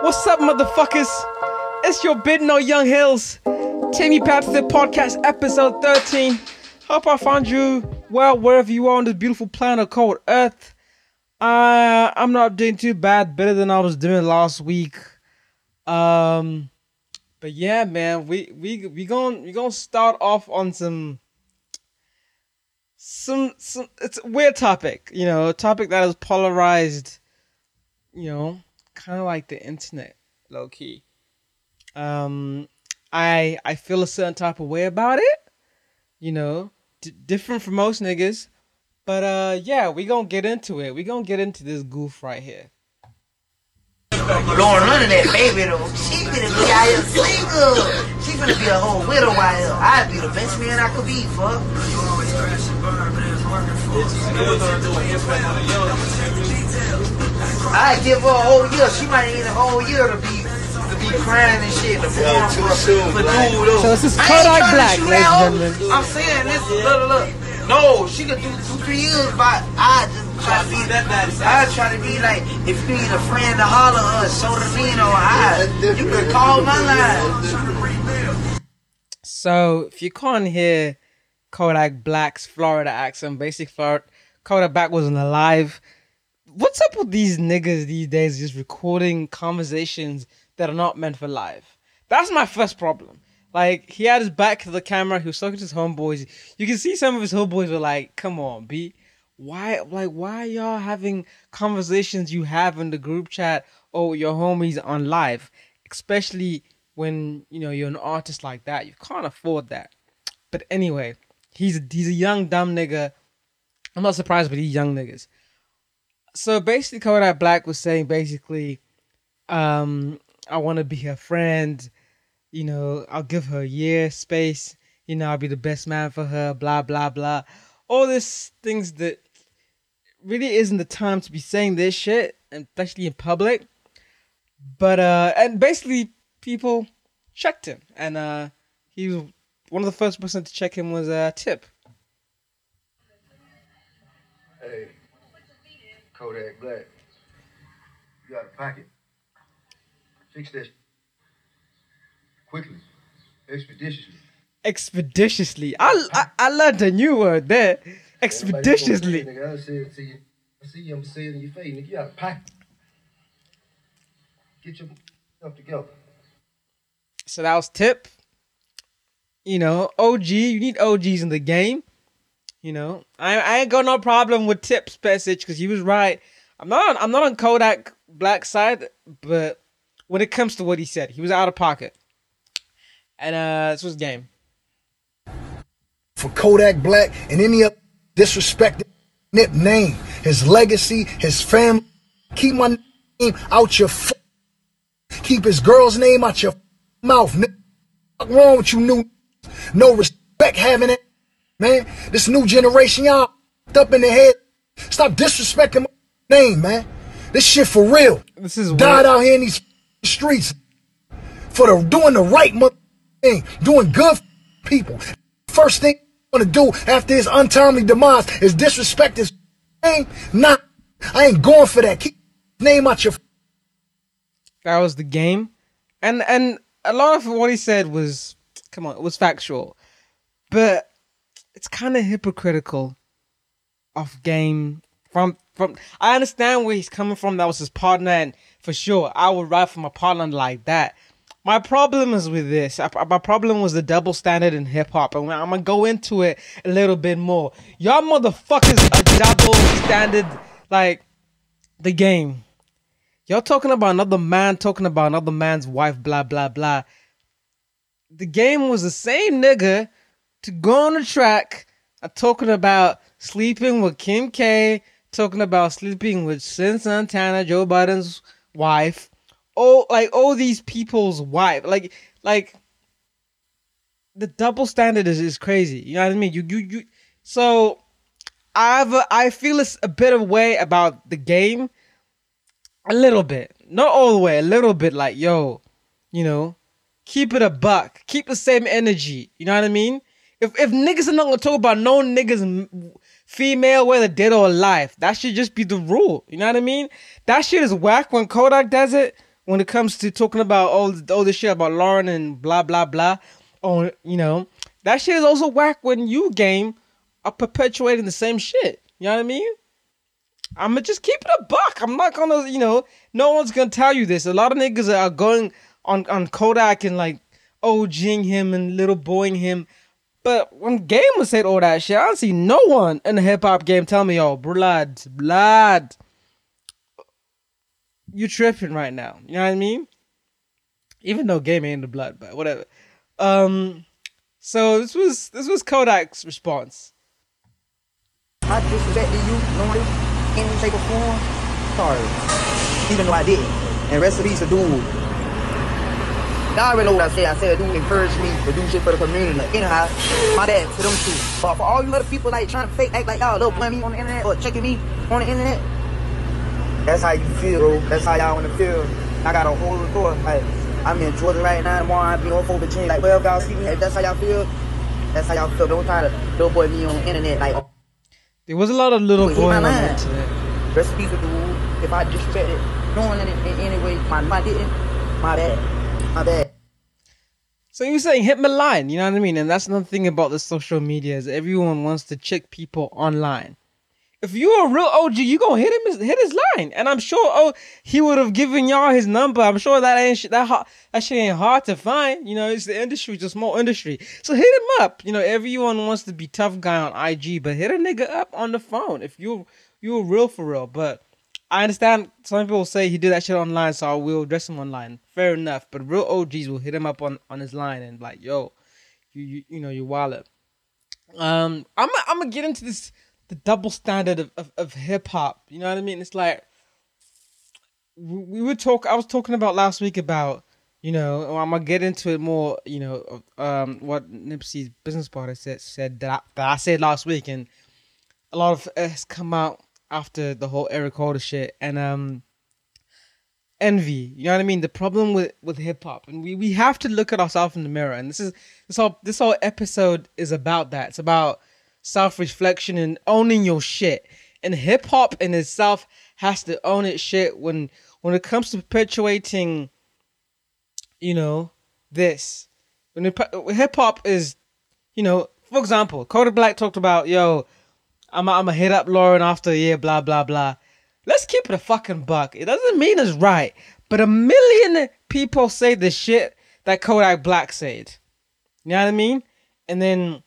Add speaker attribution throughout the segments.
Speaker 1: What's up, motherfuckers? It's your bid no young hills. Timmy Patterson podcast episode 13. Hope I found you well wherever you are on this beautiful planet called Earth. Uh, I'm not doing too bad, better than I was doing last week. Um, but yeah, man, we we we gonna we gonna start off on some some some. It's a weird topic, you know, a topic that is polarized. You know, kind of like the internet, low key. Um, I I feel a certain type of way about it. You know, d- different from most niggas. But uh, yeah, we gonna get into it. We gonna get into this goof right here.
Speaker 2: Blowing none of that baby though. She finna be out here single. She finna be a whole widow out here. I'd be the best man I could be, fuck. I'd give her a whole year. She might need a whole year to be to be crying and shit. To
Speaker 3: Yeah, too soon,
Speaker 2: for
Speaker 3: Black.
Speaker 2: dude though.
Speaker 1: So this is
Speaker 2: I ain't
Speaker 1: Kodak
Speaker 2: tryna
Speaker 1: Black,
Speaker 2: shoot
Speaker 1: ladies
Speaker 2: that
Speaker 1: and gentlemen.
Speaker 2: I'm saying this. Look, look, look. No, she could do two, three years, but I just try to be that. I try to be like, if you need a friend to holler us, show the lean on I, you can call my line.
Speaker 1: So if you can't hear Kodak Black's Florida accent, basically Florida, Kodak Black wasn't alive. What's up with these niggas these days just recording conversations that are not meant for live? That's my first problem. Like he had his back to the camera, he was talking to his homeboys. You can see some of his homeboys were like, "Come on, B, why like why y'all having conversations you have in the group chat or your homies on live, especially when you know you're an artist like that. You can't afford that. But anyway, he's a, he's a young dumb nigga. I'm not surprised with these young niggas. So basically, Kodak Black was saying basically, um, I want to be her friend. You know, I'll give her a year space. You know, I'll be the best man for her. Blah blah blah. All this things that really isn't the time to be saying this shit, especially in public. But uh, and basically people checked him, and uh, he was one of the first person to check him was uh, Tip.
Speaker 3: Hey, Kodak Black. You got a pocket. Fix that quickly, expeditiously.
Speaker 1: Expeditiously, I, I I learned a new word there. Expeditiously.
Speaker 3: Nigga, I said it to you. I see you, I'm saying in your face. Nigga, you got a pocket. Get your stuff together.
Speaker 1: So that was Tip. You know, OG. You need OGs in the game. You know, I I ain't got no problem with Tip's message because he was right. I'm not on, I'm not on Kodak Black side, but when it comes to what he said, he was out of pocket. And uh, this was game.
Speaker 4: for Kodak Black and any other disrespected nip name, his legacy, his family. Keep my name out your f- keep his girl's name out your mouth. Nigga. What wrong with you new? No respect having it, man. This new generation, y'all up in the head. Stop disrespecting my name, man. This shit for real.
Speaker 1: This is
Speaker 4: died out here in these streets for the doing the right thing, doing good for people. First thing I'm gonna do after his untimely demise is disrespect his name. Nah, I ain't going for that. Keep name out your.
Speaker 1: That was the game, and and a lot of what he said was, come on, it was factual, but it's kind of hypocritical. Of game from from, I understand where he's coming from. That was his partner, and for sure, I would ride for my partner like that. My problem is with this. I- My problem was the double standard in hip hop, and I'm gonna go into it a little bit more. Y'all motherfuckers are double standard, like the game. Y'all talking about another man talking about another man's wife, blah blah blah. The game was the same nigga to go on the track uh, talking about sleeping with Kim K, talking about sleeping with Cyn Santana, Joe Budden's wife, all like all these people's wife, like like the double standard is, is crazy. You know what I mean? You you you. So I've I feel it's a bit of way about the game, a little bit, not all the way, a little bit. Like yo, you know, keep it a buck, keep the same energy. You know what I mean? If if niggas are not gonna talk about no niggas female whether dead or alive, that should just be the rule. You know what I mean? That shit is whack when Kodak does it. when it comes to talking about all all this shit about Lauren and blah blah blah, oh you know that shit is also whack when you game are perpetuating the same shit. You know what I mean? I'ma just keep it a buck. I'm not gonna, you know, no one's gonna tell you this. A lot of niggas are going on on Kodak and like OGing him and little boying him. But when gamers said all that shit, I don't see no one in the hip hop game tell me, yo, blood, blood. You tripping right now. You know what I mean? Even though game ain't the blood, but whatever. Um so this was this was Kodak's response.
Speaker 5: I disrespected you, knowing any shape or form. Sorry. Even though I didn't. And rest of these are Y'all already know what I said. I said dude encourage me to do shit for the community. Like, anyhow, my dad to them too. But for all you other people like trying to fake act like y'all love me on the internet or checking me on the internet, that's how you feel, bro. That's how y'all wanna feel. I got a whole report. Like I'm in Georgia right now, tomorrow I'll be on Fort Virginia. Like, well, if y'all see me, if that's how y'all feel, that's how y'all feel. Don't try to little boy me on the internet like oh.
Speaker 1: There was a lot of little boy on the internet.
Speaker 5: recipe for dude. If I disrespected knowing it in any way, my, my didn't, my bad. My bad.
Speaker 1: So you were saying hit my line, you know what I mean? And that's another thing about the social media is everyone wants to check people online. If you're a real OG, you gonna hit him hit his line, and I'm sure oh he would have given y'all his number. I'm sure that ain't that hard, that shit ain't hard to find. You know, it's the industry, it's a small industry. So hit him up. You know, everyone wants to be tough guy on IG, but hit a nigga up on the phone if you you're real for real. But I understand some people say he did that shit online, so I will address him online. Fair enough. But real OGs will hit him up on, on his line and like, yo, you you, you know, you wallet. Um, I'm I'm gonna get into this the double standard of, of, of hip hop. You know what I mean? It's like we, we would talk. I was talking about last week about you know I'm gonna get into it more. You know, um, what Nipsey's business partner said said that I, that I said last week, and a lot of has come out after the whole Eric Holder shit and um envy. You know what I mean? The problem with with hip hop, and we we have to look at ourselves in the mirror. And this is this whole this whole episode is about that. It's about self reflection and owning your shit. And hip hop in itself has to own its shit when when it comes to perpetuating, you know, this. When hip hop is, you know, for example, Kodak Black talked about, yo, I'm I'm gonna hit up Lauren after a year, blah blah blah. Let's keep it a fucking buck. It doesn't mean it's right, but a million people say the shit that Kodak Black said. You know what I mean? And then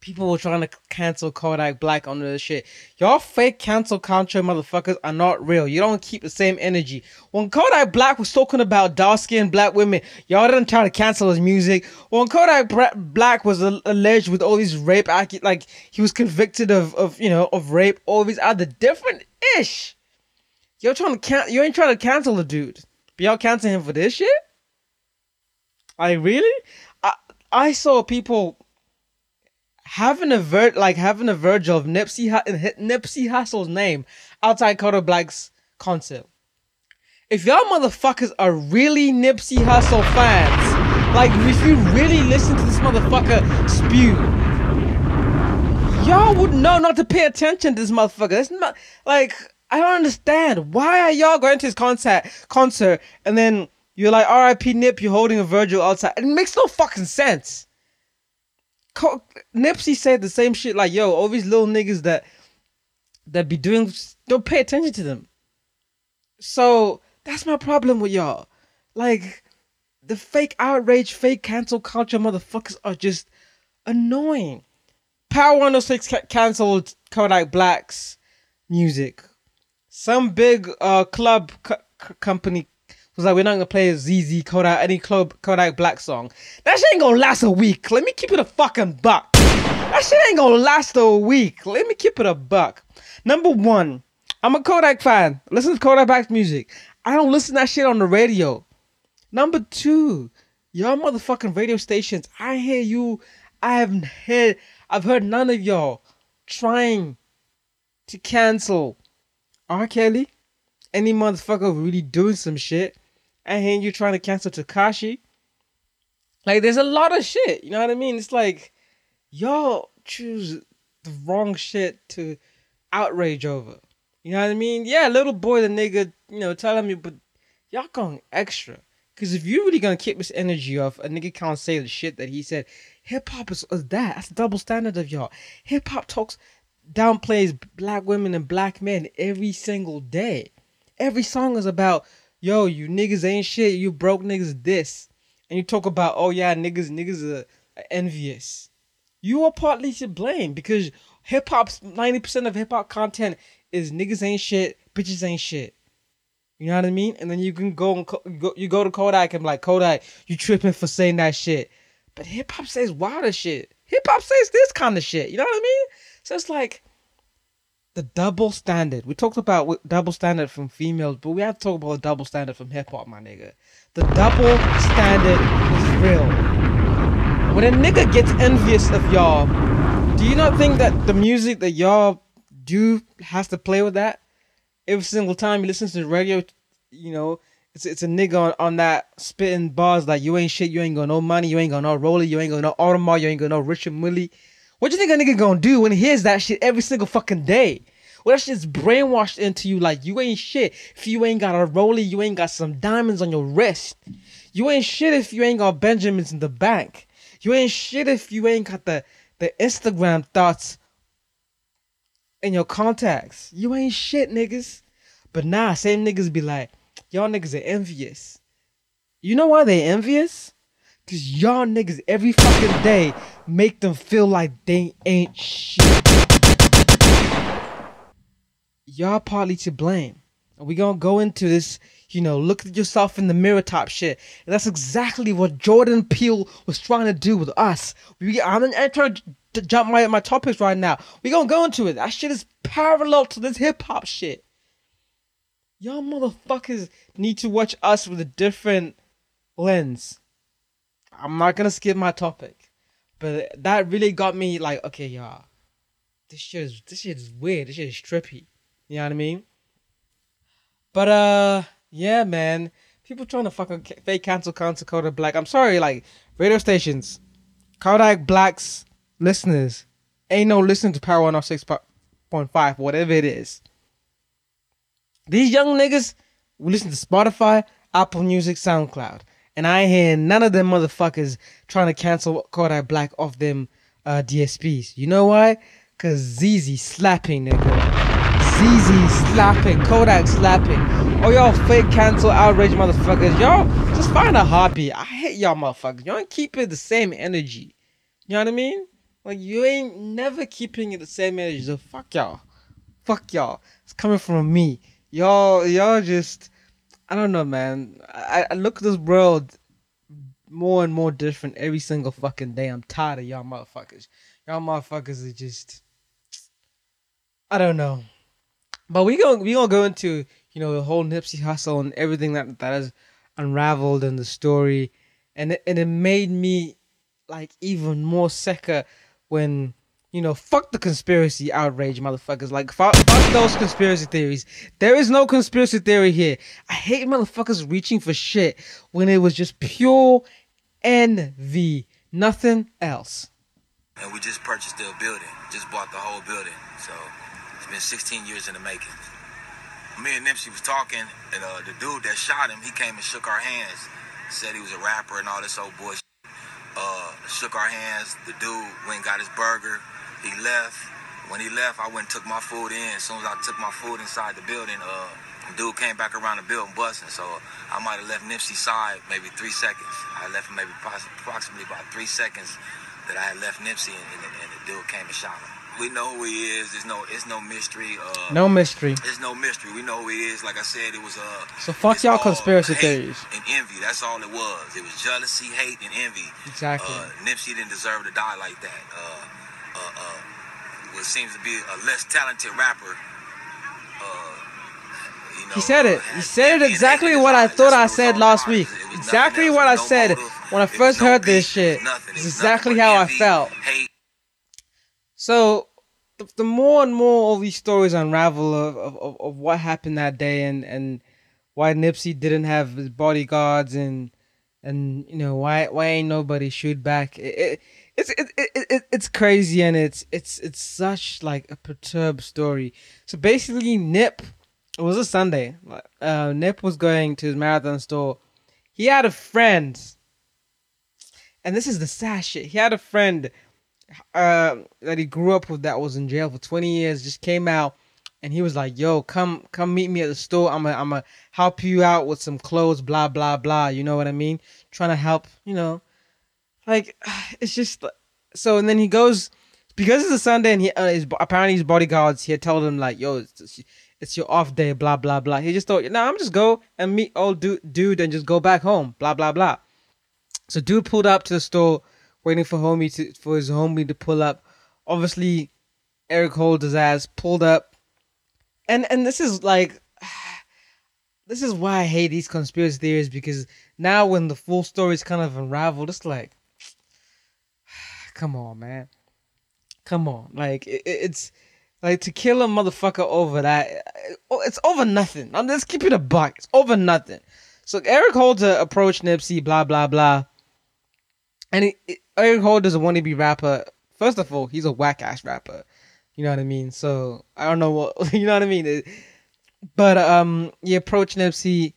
Speaker 1: people were trying to cancel Kodak Black on the shit. Y'all fake cancel culture motherfuckers are not real. You don't keep the same energy. When Kodak Black was talking about dark skinned black women, y'all didn't try to cancel his music. When Kodak Black was alleged with all these rape, like he was convicted of, of you know, of rape, all these other different ish. You're trying to can you ain't trying to cancel the dude. But y'all cancel him for this shit? Like really? I I saw people having a ver like having a Virgil of Nipsey Hu- Nipsey Hussle's name outside Kodak Black's concert. If y'all motherfuckers are really Nipsey Hussle fans, like if you really listen to this motherfucker spew, y'all would know not to pay attention to this motherfucker. Like I don't understand. Why are y'all going to his concert concert and then you're like R.I.P. Nip, you're holding a Virgil outside. It makes no fucking sense. Nipsey said the same shit like, yo, all these little niggas that that be doing don't pay attention to them. So that's my problem with y'all. Like the fake outrage, fake cancel culture motherfuckers are just annoying. Power 106 ca- canceled Kodak Black's music. Some big uh club co- co- company was like, we're not gonna play a ZZ Kodak any club Kodak Black song. That shit ain't gonna last a week. Let me keep it a fucking buck. That shit ain't gonna last a week. Let me keep it a buck. Number one, I'm a Kodak fan. Listen to Kodak Black's music. I don't listen to that shit on the radio. Number two, y'all motherfucking radio stations. I hear you. I haven't heard. I've heard none of y'all trying to cancel R. Kelly. Any motherfucker really doing some shit. I hear you trying to cancel Tekashi. Like, there's a lot of shit. You know what I mean? It's like y'all choose the wrong shit to outrage over. You know what I mean? Yeah, little boy, the nigga, you know, telling me, but y'all going extra. Cause if you're really gonna keep this energy off, a nigga can't say the shit that he said. Hip hop is, is that. That's the double standard of y'all. Hip hop talks downplays black women and black men every single day. Every song is about, yo, you niggas ain't shit, you broke niggas this. And you talk about, oh yeah, niggas, niggas are, are envious. You are partly to blame because hip hop's 90% of hip hop content is niggas ain't shit, bitches ain't shit. You know what I mean? And then you can go and co- go, you go to Kodak and like Kodak, you tripping for saying that shit. But hip hop says wilder shit. Hip hop says this kind of shit. You know what I mean? So it's like the double standard. We talked about double standard from females, but we have to talk about the double standard from hip hop, my nigga. The double standard is real. When a nigga gets envious of y'all, do you not think that the music that y'all do has to play with that? Every single time you listen to the radio, you know, it's it's a nigga on, on that spitting bars like you ain't shit, you ain't got no money, you ain't got no roller, you ain't got no Audemars, you ain't got no Richard Mille. What you think a nigga gonna do when he hears that shit every single fucking day? Well, that shit's brainwashed into you like you ain't shit if you ain't got a roller, you ain't got some diamonds on your wrist. You ain't shit if you ain't got Benjamins in the bank. You ain't shit if you ain't got the the Instagram thoughts in your contacts. You ain't shit, niggas. But nah, same niggas be like, y'all niggas are envious. You know why they envious? Cause y'all niggas every fucking day make them feel like they ain't shit. Y'all partly to blame. And we gonna go into this, you know, look at yourself in the mirror type shit. And that's exactly what Jordan Peele was trying to do with us. We, I'm, I'm trying to jump my my topics right now. We gonna go into it. That shit is parallel to this hip hop shit. Y'all motherfuckers need to watch us with a different lens. I'm not gonna skip my topic, but that really got me like, okay, y'all, this shit is this shit is weird. This shit is trippy. You know what I mean? But uh, yeah, man. People trying to fucking fake cancel cancel Kodak Black. I'm sorry, like radio stations, Kodak Black's listeners ain't no listening to Power 106.5, whatever it is. These young niggas will listen to Spotify, Apple Music, SoundCloud. And I hear none of them motherfuckers trying to cancel Kodak Black off them uh, DSPs. You know why? Cause ZZ slapping, nigga. ZZ slapping, Kodak slapping. Oh, y'all fake cancel outrage motherfuckers. Y'all just find a hobby. I hate y'all motherfuckers. Y'all ain't keeping the same energy. You know what I mean? Like you ain't never keeping it the same energy. So fuck y'all. Fuck y'all. It's coming from me. Y'all y'all just I don't know, man. I, I look at this world more and more different every single fucking day. I'm tired of y'all motherfuckers. Y'all motherfuckers are just I don't know. But we gonna we gonna go into you know the whole Nipsey Hussle and everything that that has unraveled in the story, and it, and it made me like even more sicker when you know fuck the conspiracy outrage motherfuckers like fuck, fuck those conspiracy theories. There is no conspiracy theory here. I hate motherfuckers reaching for shit when it was just pure envy, nothing else.
Speaker 6: and we just purchased the building, just bought the whole building. So it's been 16 years in the making. Me and Nipsey was talking, and uh, the dude that shot him, he came and shook our hands, said he was a rapper and all this old bullshit. Uh, shook our hands. The dude went and got his burger. He left. When he left, I went and took my food in. As soon as I took my food inside the building, uh, dude came back around the building busting. So I might have left Nipsey's side maybe three seconds. I left him maybe approximately about three seconds that I had left Nipsey, and, and, and the dude came and shot him. We know who he is. There's no, it's no mystery. Uh,
Speaker 1: No mystery.
Speaker 6: There's no mystery. We know who he is. Like I said, it was uh.
Speaker 1: So fuck y'all conspiracy theories.
Speaker 6: and envy. That's all it was. It was jealousy, hate, and envy.
Speaker 1: Exactly.
Speaker 6: Uh, Nipsey didn't deserve to die like that. Uh, uh, uh, what seems to be a less talented rapper. Uh, you know,
Speaker 1: He said it.
Speaker 6: uh,
Speaker 1: He said it exactly what I thought I
Speaker 6: That's what it
Speaker 1: said last week.
Speaker 6: It was nothing
Speaker 1: Exactly what I said when I first heard this shit.
Speaker 6: Nothing. It
Speaker 1: It's exactly how I felt. So the, more and more all these stories unravel of, of, of, of what happened that day and, and why Nipsey didn't have his bodyguards and and you know why why ain't nobody shoot back it, it, it's it, it, it, it's crazy and it's it's it's such like a perturbed story so basically Nip it was a Sunday. Uh, Nip was going to his marathon store. He had a friend, and this is the sad shit. He had a friend uh, that he grew up with that was in jail for 20 years. Just came out, and he was like, "Yo, come come meet me at the store. I'm gonna I'm gonna help you out with some clothes. Blah blah blah. You know what I mean? Trying to help. You know, like it's just so. And then he goes because it's a Sunday, and he uh, his, apparently his bodyguards he had told him like, "Yo." It's, it's your off day, blah blah blah. He just thought, no, nah, I'm just go and meet old dude, dude, and just go back home, blah blah blah. So dude pulled up to the store, waiting for homie to for his homie to pull up. Obviously, Eric Holder's ass pulled up, and and this is like, this is why I hate these conspiracy theories because now when the full story is kind of unraveled, it's like, come on, man, come on, like it, it's like to kill a motherfucker over that, oh, it's over nothing. I'm just keep it a buck. It's over nothing. So Eric Holder approached Nipsey, blah blah blah, and he, Eric Holder's a wannabe rapper. First of all, he's a whack ass rapper. You know what I mean? So I don't know what you know what I mean. But um, he approached Nipsey,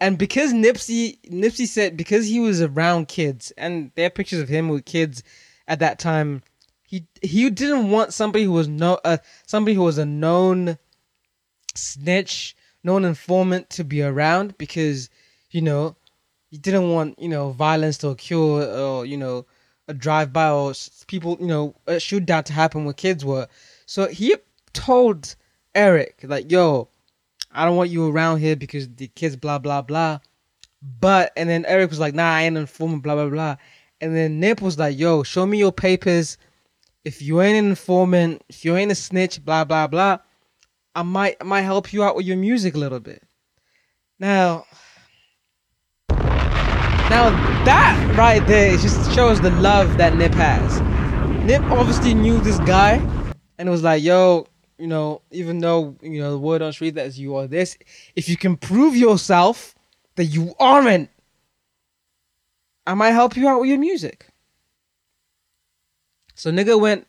Speaker 1: and because Nipsey Nipsey said because he was around kids, and there are pictures of him with kids at that time he he didn't want somebody who was no uh, somebody who was a known snitch, known informant to be around because you know he didn't want you know violence to occur or you know a drive by or people you know a shoot shootout to happen where kids were. So he told Eric like, "Yo, I don't want you around here because the kids blah blah blah." But and then Eric was like, "Nah, I ain't informant blah blah blah." And then Nip was like, "Yo, show me your papers." if you ain't an informant, if you ain't a snitch, blah blah blah, I might I might help you out with your music a little bit. Now, now that right there just shows the love that Nip has. Nip obviously knew this guy, and it was like, yo, you know, even though you know the word on street that you are this, if you can prove yourself that you aren't, I might help you out with your music. So nigga went,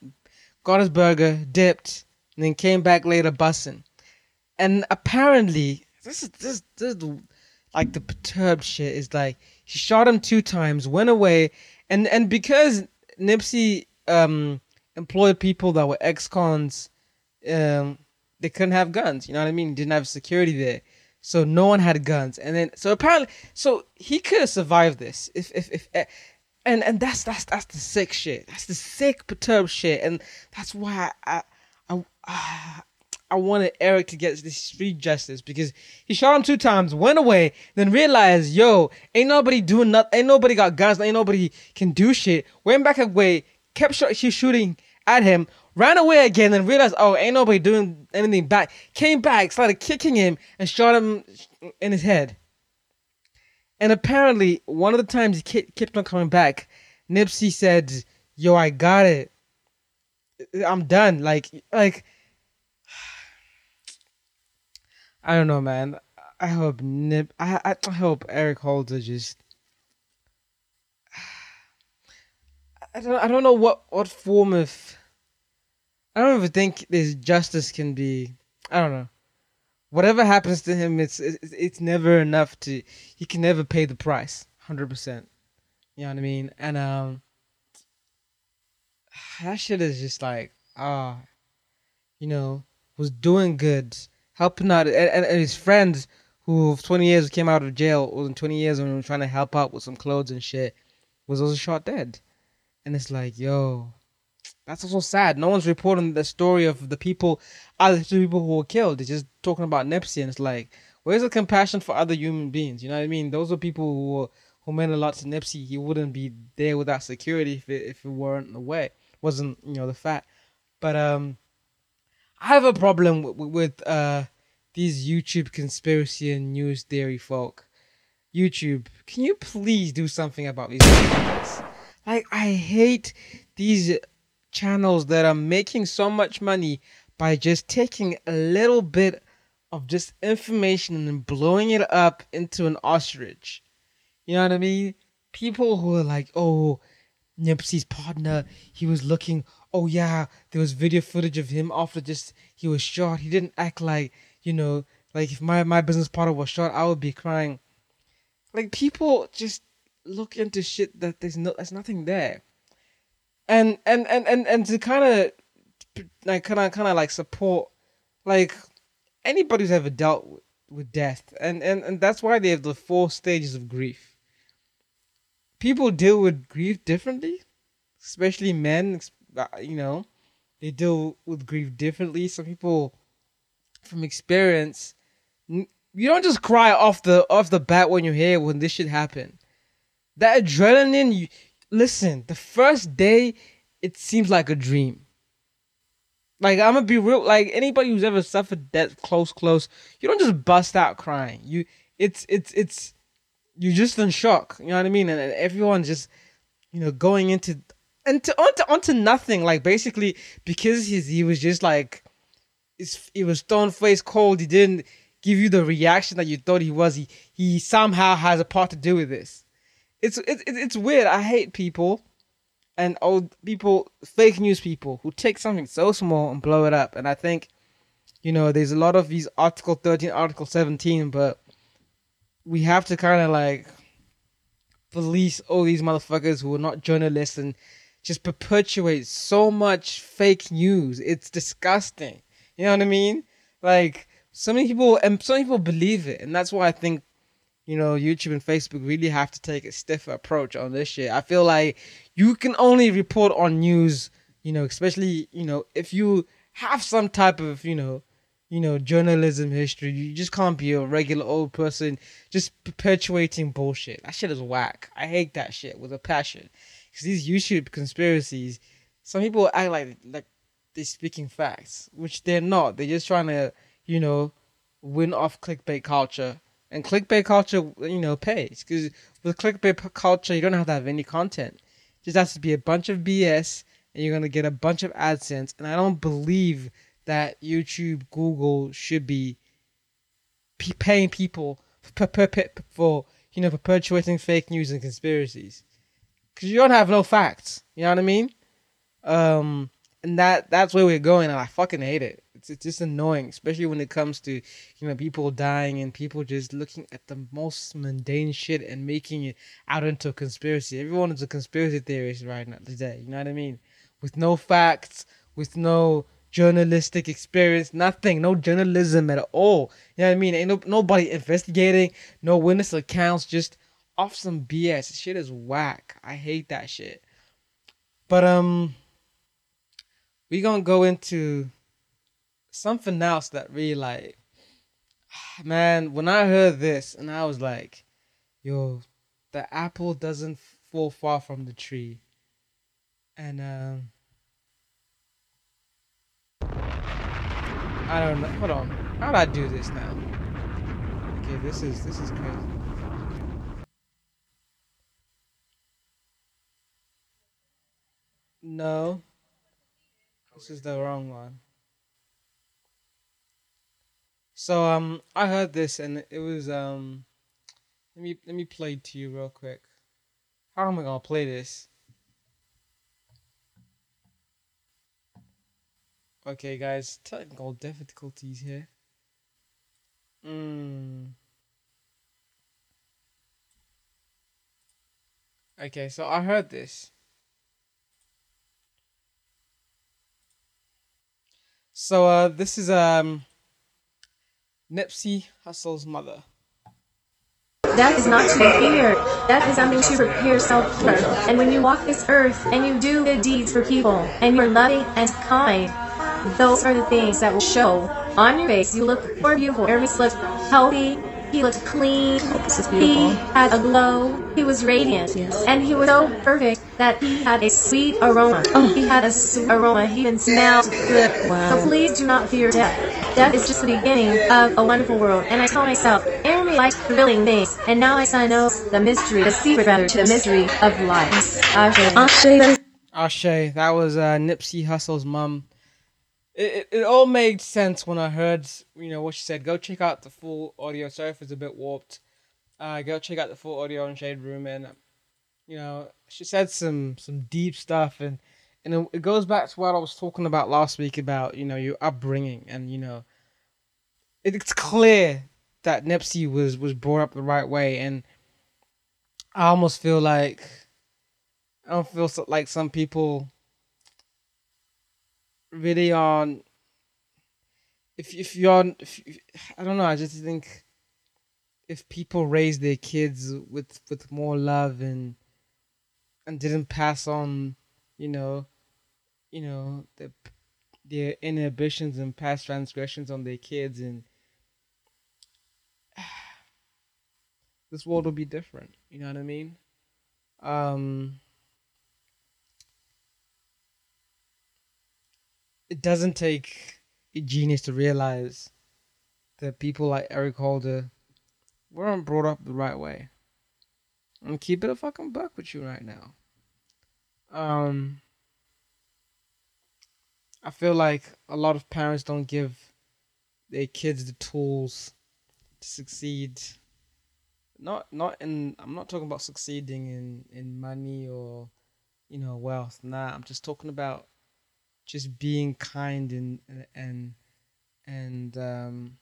Speaker 1: got his burger, dipped, and then came back later bussing. And apparently, this is this this like the perturbed shit is like he shot him two times, went away, and and because Nipsey um employed people that were ex-cons, um they couldn't have guns. You know what I mean? Didn't have security there. So no one had guns, and then so apparently, so he could have survived this if if if eh, and and that's that's that's the sick shit. That's the sick perturbed shit, and that's why I I I, I wanted Eric to get this street justice because he shot him two times, went away, then realized, yo, ain't nobody doing nothing, ain't nobody got guns, ain't nobody can do shit. Went back away, kept sh- shooting at him, ran away again, then realized, oh, ain't nobody doing anything back. Came back, started kicking him, and shot him in his head. And apparently, one of the times he kept on coming back, Nipsey said, "Yo, I got it. I'm done." Like, like, I don't know, man. I hope Nip. I I hope Eric Holder just. I don't. I don't know what what form of. I don't even think this justice can be. I don't know whatever happens to him, it's, it's it's never enough to. He can never pay the price, hundred percent. You know what I mean? And um, that shit is just like ah, uh, you know, was doing good, helping out, and, and, and his friends who 20 years came out of jail, was in 20 years when was trying to help out with some clothes and shit, was also shot dead. And it's like, yo, that's also sad. No one's reporting the story of the people, other people who were killed. They're just talking about Nipsey, and it's like, where's the compassion for other human beings? You know what I mean? Those are people who were, who meant a lot to Nipsey. He wouldn't be there without security if it, if it weren't the way, wasn't you know the fact. But um, I have a problem with, with uh these YouTube conspiracy and news theory folk. YouTube, can you please do something about these things? Like I hate these channels that are making so much money by just taking a little bit of just information and blowing it up into an ostrich. You know what I mean? People who are like, oh, Nipsey's partner, he was looking, oh yeah, there was video footage of him after just he was shot. He didn't act like, you know, Like if my my business partner was shot, I would be crying. Like people just look into shit that there's no there's nothing there. And and and and, and to kind of like kind of kind of like support like anybody who's ever dealt with, with death and, and and that's why they have the four stages of grief. People deal with grief differently especially men uh, you know they deal with grief differently. Some people from experience you don't just cry off the off the bat when you're here when this should happen that adrenaline you listen the first day it seems like a dream like I'm gonna be real. Like anybody who's ever suffered that close, close, you don't just bust out crying. You, it's, it's, it's, you're just in shock. You know what I mean? And, and everyone's just, you know, going into, into onto onto nothing. Like basically because he's he was just like, it's he was stone faced cold. He didn't give you the reaction that you thought he was. He he somehow has a part to do with this. It's it's it's weird. I hate people and old people, fake news people who take something so small and blow it up. And I think, you know, there's a lot of these Article 13, Article 17, but we have to kind of like police all these motherfuckers who are not journalists and just perpetuate so much fake news. It's disgusting. You know what I mean? Like, so many people, and so many people believe it. And that's why I think you know, YouTube and Facebook really have to take a stiffer approach on this shit. I feel like you can only report on news, you know, especially, you know, if you have some type of, you know, you know, journalism history. You just can't be a regular old person just perpetuating bullshit. That shit is whack. I hate that shit with a passion. Cause these YouTube conspiracies, some people act like like they're speaking facts, which they're not. They're just trying to, you know, win off clickbait culture and clickbait culture, you know, pays because with clickbait culture, you don't have to have any content. It just has to be a bunch of BS, and you're gonna get a bunch of AdSense. And I don't believe that YouTube, Google should be paying people for, for you know perpetuating fake news and conspiracies because you don't have no facts. You know what I mean? Um, and that that's where we're going, and I fucking hate it. It's, it's just annoying, especially when it comes to you know people dying and people just looking at the most mundane shit and making it out into a conspiracy. Everyone is a conspiracy theorist right now today. You know what I mean? With no facts, with no journalistic experience, nothing, no journalism at all. You know what I mean? Ain't no, nobody investigating, no witness accounts, just off some BS. Shit is whack. I hate that shit. But um, we gonna go into something else that really like man when i heard this and i was like yo the apple doesn't fall far from the tree. And um i don't know hold on. How do i do this now? Okay this is this is crazy. No. This is the wrong one so um, I heard this and it was um, let me let me play to you real quick. How am I gonna play this? Okay, guys, technical difficulties here. Hmm. Okay, so I heard this. So uh, this is um Nipsey Hussle's mother.
Speaker 7: That is not to fear. That is something to prepare yourself for. And when you walk this earth and you do good deeds for people and you're loving and kind, those are the things that will show on your face. You look more beautiful. Everybody looks healthy. He looked clean. He had a glow. He was radiant. Yes. And he was so perfect that he had a sweet aroma. Oh. He had a sweet aroma. He even smelled good. Wow. So please do not fear death. Death is just the beginning of a wonderful world. And I tell myself, enemy likes thrilling things. And now I sign know the mystery, the secret rather, to the mystery of life. Ashe.
Speaker 1: Ashe. Ashe. That was uh, Nipsey Hussle's mom it, it, it all made sense when I heard you know what she said. Go check out the full audio. Sorry if it's a bit warped. Uh, go check out the full audio on Shade Room, and you know she said some some deep stuff, and and it, goes back to what I was talking about last week about you know your upbringing and you know it's clear that Nipsey was was brought up the right way, and I almost feel like I don't feel so, like some people really on. If if you're, if, I don't know. I just think if people raise their kids with with more love and and didn't pass on, you know, you know the their inhibitions and past transgressions on their kids and this world will be different you know what i mean? Um it doesn't take a genius to realize that people like eric holder weren't brought up the right way. I'm keep it a fucking buck with you right now. Um I feel like a lot of parents don't give their kids the tools to succeed. Not not in I'm not talking about succeeding in in money or you know wealth. Nah, I'm just talking about just being kind and and and um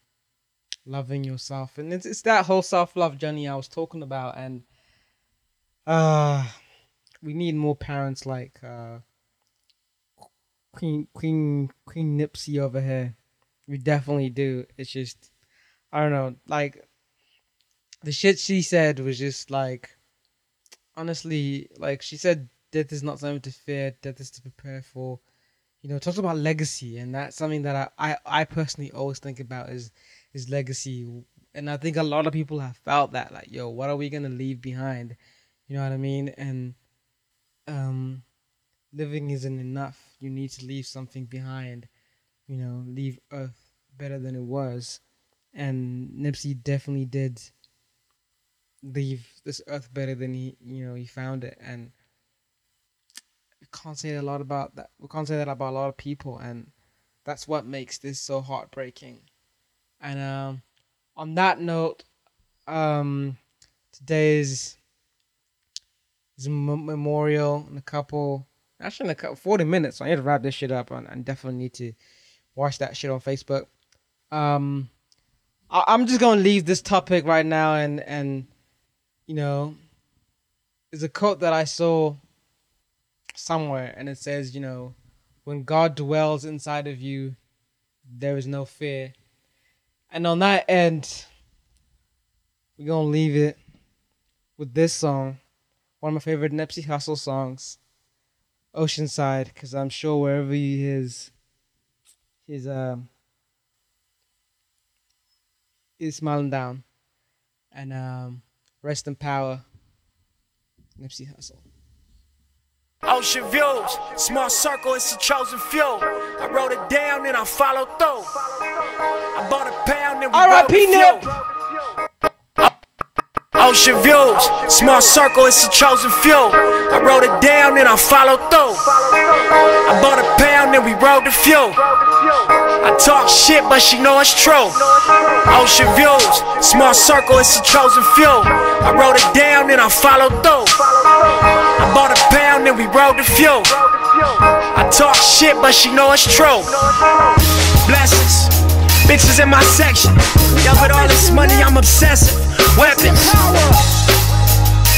Speaker 1: loving yourself. And it's it's that whole self-love journey I was talking about and uh we need more parents like uh Queen Queen Queen Nipsey over here. We definitely do. It's just I don't know, like the shit she said was just like honestly, like she said death is not something to fear, death is to prepare for. You know, talks about legacy and that's something that I, I, I personally always think about is is legacy. And I think a lot of people have felt that, like, yo, what are we gonna leave behind? You know what I mean? And um living isn't enough. You need to leave something behind. You know, leave Earth better than it was. And Nipsey definitely did leave this Earth better than he, you know, he found it. And we can't say a lot about that. We can't say that about a lot of people, and that's what makes this so heartbreaking. And um, on that note, um, today's is a memorial and a couple actually in a couple 40 minutes. So i need to wrap this shit up and, and definitely need to watch that shit on facebook. Um I, i'm just gonna leave this topic right now and and you know there's a quote that i saw somewhere and it says you know when god dwells inside of you there is no fear. And on that end we're gonna leave it with this song one of my favorite Nipsey Hussle songs, Oceanside, because I'm sure wherever he is, he's um he's smiling down. And um rest in power, Nipsey Hussle.
Speaker 8: Ocean views, small circle, it's a chosen few. I wrote it down and I followed through. I bought a pound and we
Speaker 1: R.I.P. Nip.
Speaker 8: Ocean views, small circle, it's a chosen few. I wrote it down and I followed through. I bought a pound and we rode the few. I talk shit, but she know it's true. Ocean views, small circle, it's a chosen few. I wrote it down and I followed through. I bought a pound and we rode the few. I talk shit, but she know it's true. Blessings, bitches in my section. Yeah, with all this money, I'm obsessive. Weapons,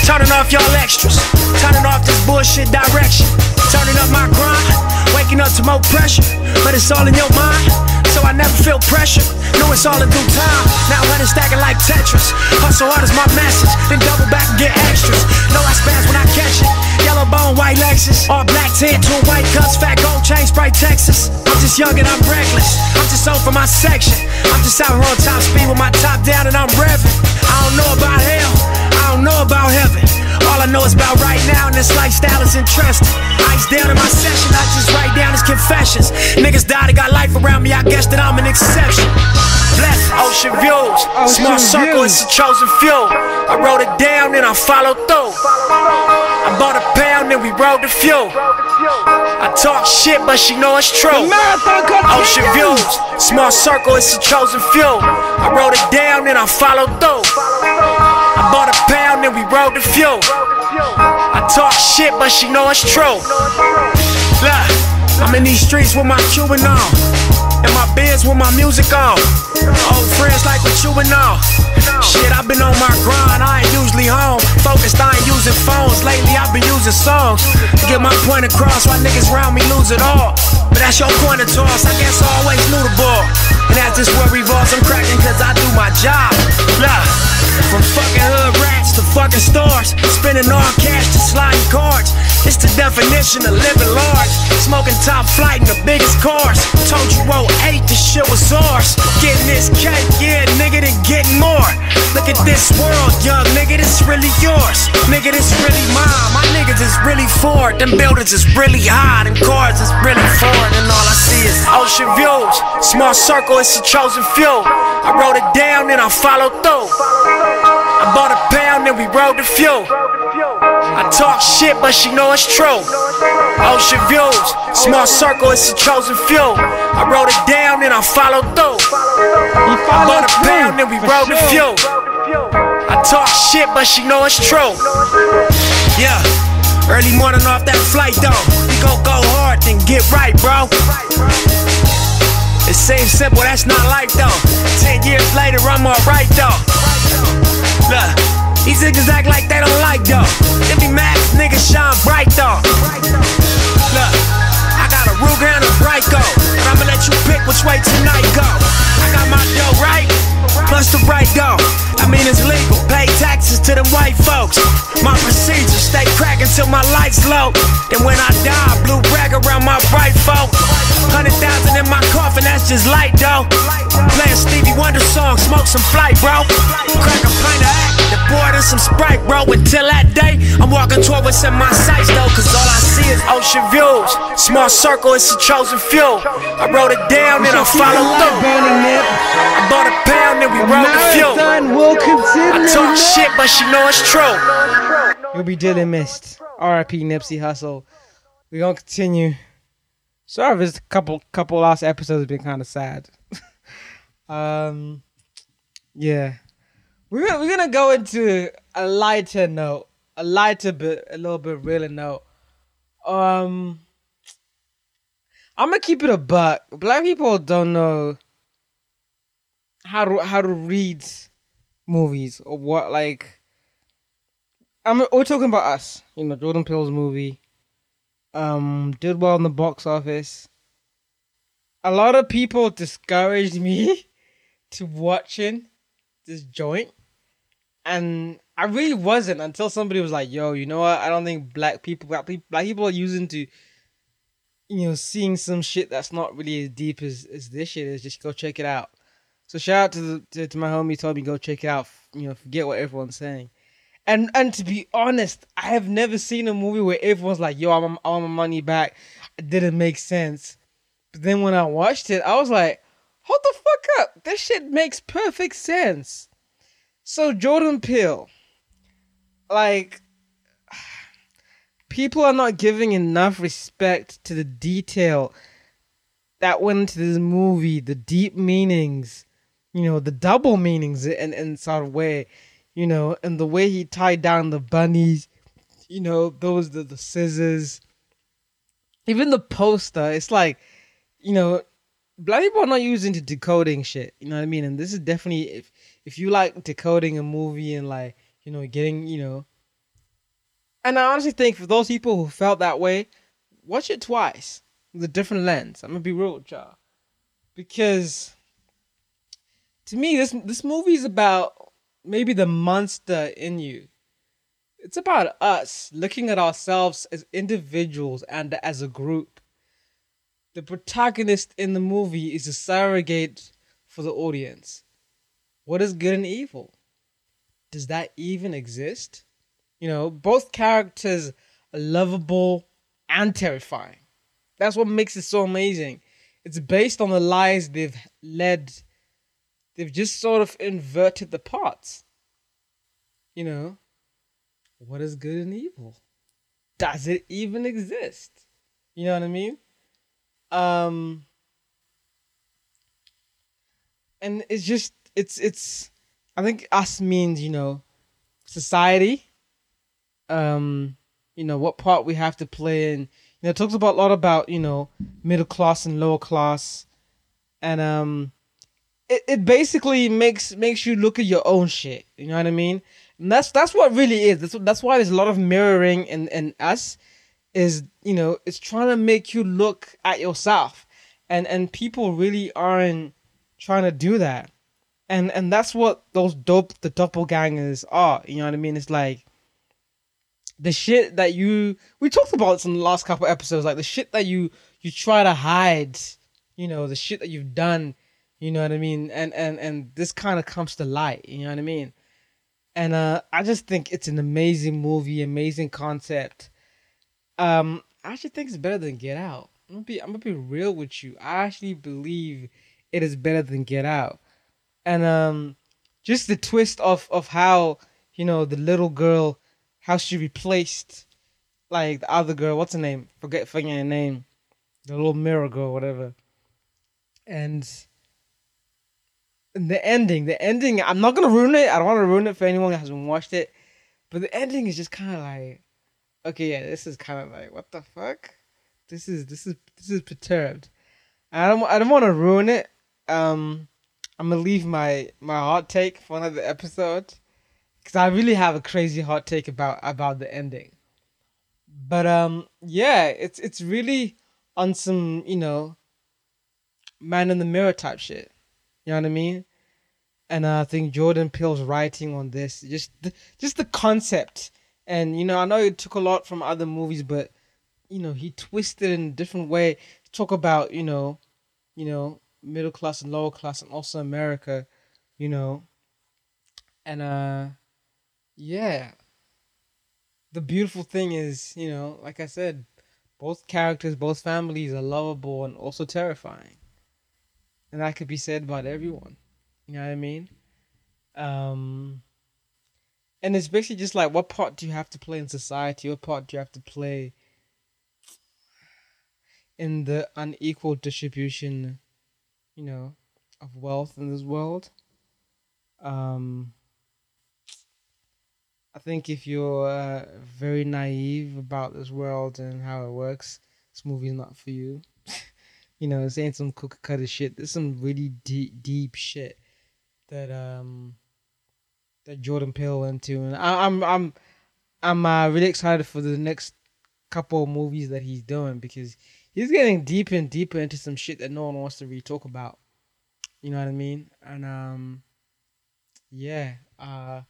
Speaker 8: turning off y'all extras. Turning off this bullshit direction. Turning up my grind, waking up to more pressure. But it's all in your mind, so I never feel pressure. Know it's all in due time. Now hundred stacking like Tetris. Hustle hard is my message, then double back and get extras. Know I spaz when I catch it. Yellow bone, white Lexus, all black tint, two white cuts, fat gold chain, Sprite Texas. I'm just young and I'm reckless. I'm just on for my section. I'm just out here on top speed with my top down and I'm revving. I don't know about hell, I don't know about heaven. All I know is about right now, and this lifestyle is interesting. Ice down in my session, I just write down his confessions. Niggas died and got life around me, I guess that I'm an exception. Bless ocean views, small circle,
Speaker 1: views.
Speaker 8: it's a chosen few. I wrote it down and I followed through. I bought a pound and we rode the few. I talk shit, but she know it's true. Ocean views, small circle, it's a chosen few. I wrote it down and I followed through. I bought a pound and we rode the few. I talk shit, but she know it's true. Look, I'm in these streets with my Cuban on. In my beds with my music on. Old friends like what you and all. Shit, I've been on my grind, I ain't usually home. Focused, I ain't using phones. Lately, I've been using songs to get my point across. Why niggas round me lose it all. But that's your point of toss. I guess I always knew the ball. And as this world revolves, I'm cracking cause I do my job. Blah. From fucking hood rats to fucking stars. Spending all cash to sliding cards. It's the definition of living large. Smoking top flight in the biggest cars. Told you 08, this shit was ours. Getting this cake, yeah, nigga, then getting more. Look at this world, young nigga, this really yours. Nigga, this really mine. My niggas is really Ford. Them buildings is really high. Them cars is really foreign. And all I see is ocean views. Small circle, it's a chosen few. I wrote it down and I followed through. I bought a pound and we rode the fuel. I talk shit, but she know it's true. Ocean views, small circle, it's a chosen few. I wrote it down and I followed through. I bought a pound and we rode the
Speaker 1: sure.
Speaker 8: fuel. I talk shit, but she know it's true. Yeah. Early morning off that flight though. We gon' go hard, then get right, bro. It seems simple, that's not life though. Ten years later, I'm alright though. Look, these niggas act like they don't like though. Mad 'cause niggas shine bright though. Look, I got a Ruger and a Draco, but I'ma let you pick which way tonight go. I got my dough right, plus the right go. I mean it's legal, pay taxes to them white folks. My procedure, stay cracking till my lights low. Then when I die, blue rag around my right folk. Hundred thousand in my coffin, that's just light though. Playing Stevie Wonder song, smoke some flight, bro. Crack a pint of act, the board and some Sprite, bro. Until that day, I'm walking toward what's in my sights though, cause all I see is ocean views. Small circle, it's a chosen few. I wrote it down and I followed through. I bought a pound and we rode the fuel.
Speaker 1: Marathon will continue.
Speaker 8: I talk shit, but she know it's true.
Speaker 1: You'll be dearly missed. R.I.P. Nipsey Hussle. We're gonna continue. Sorry this couple couple last episodes have been kind of sad. um, yeah, we're gonna, we're gonna go into a lighter note, a lighter bit, a little bit realer note. Um, I'm gonna keep it a buck. Black people don't know how to how to read movies or what like I'm we're talking about us. You know, Jordan Peele's movie um did well in the box office. A lot of people discouraged me to watching this joint. And I really wasn't until somebody was like, "Yo, you know what? I don't think black people, black people, black people are using to, you know, seeing some shit that's not really as deep as, as this shit is. Just go check it out." So shout out to the, to, to my homie told me go check it out. You know, forget what everyone's saying. And and to be honest, I have never seen a movie where everyone's like, "Yo, I'm want my money back." It didn't make sense. But then when I watched it, I was like, "Hold the fuck up! This shit makes perfect sense." So Jordan Peele, like, people are not giving enough respect to the detail that went into this movie, the deep meanings, you know, the double meanings in in sort of way, you know, and the way he tied down the bunnies, you know, those the, the scissors, even the poster. It's like, you know, black people are not used to decoding shit. You know what I mean? And this is definitely if if you like decoding a movie and like you know getting you know. And I honestly think for those people who felt that way, watch it twice with a different lens. I'm gonna be real with y'all, because to me this this movie is about maybe the monster in you. It's about us looking at ourselves as individuals and as a group. The protagonist in the movie is a surrogate for the audience. What is good and evil? Does that even exist? You know, both characters are lovable and terrifying. That's what makes it so amazing. It's based on the lies they've led. They've just sort of inverted the parts. You know, what is good and evil? Does it even exist? You know what I mean? Um and it's just it's it's I think us means, you know, society. Um, you know, what part we have to play in. You know, it talks about a lot about, you know, middle class and lower class and um, it, it basically makes makes you look at your own shit. You know what I mean? And that's that's what really is. That's that's why there's a lot of mirroring in in us. Is you know it's trying to make you look at yourself, and and people really aren't trying to do that, and and that's what those dope the doppelgangers are. You know what I mean? It's like the shit that you we talked about this in the last couple episodes, like the shit that you you try to hide, you know, the shit that you've done, you know what I mean, and and and this kind of comes to light, you know what I mean, and uh, I just think it's an amazing movie, amazing concept. Um, I actually think it's better than Get Out. I'm gonna be I'm gonna be real with you. I actually believe it is better than Get Out, and um, just the twist of of how you know the little girl how she replaced like the other girl. What's her name? Forget forgetting her name. The little mirror girl, whatever. And the ending, the ending. I'm not gonna ruin it. I don't want to ruin it for anyone that hasn't watched it. But the ending is just kind of like, okay, yeah, this is kind of like, what the fuck? This is this is this is perturbed. I don't I don't want to ruin it. Um, I'm gonna leave my my hot take for another episode because I really have a crazy hot take about about the ending. But um, yeah, it's it's really on some you know man in the mirror type shit. You know what I mean? And I think Jordan Peele's writing on this, just the, just the concept, and you know, I know it took a lot from other movies, but you know, he twisted in a different way. To talk about you know, you know, middle class and lower class, and also America, you know, and uh, yeah. The beautiful thing is, you know, like I said, both characters, both families are lovable and also terrifying. And that could be said about everyone. You know what I mean? Um and it's basically just like what part do you have to play in society? What part do you have to play in the unequal distribution, you know, of wealth in this world? Um I think if you're uh, very naive about this world and how it works, this movie's not for you. You know, this ain't some cookie cutter shit. There's some really deep, deep shit that um that Jordan Peele went to, and I, I'm I'm I'm uh, really excited for the next couple of movies that he's doing because he's getting deeper and deeper into some shit that no one wants to really talk about. You know what I mean? And um, yeah, uh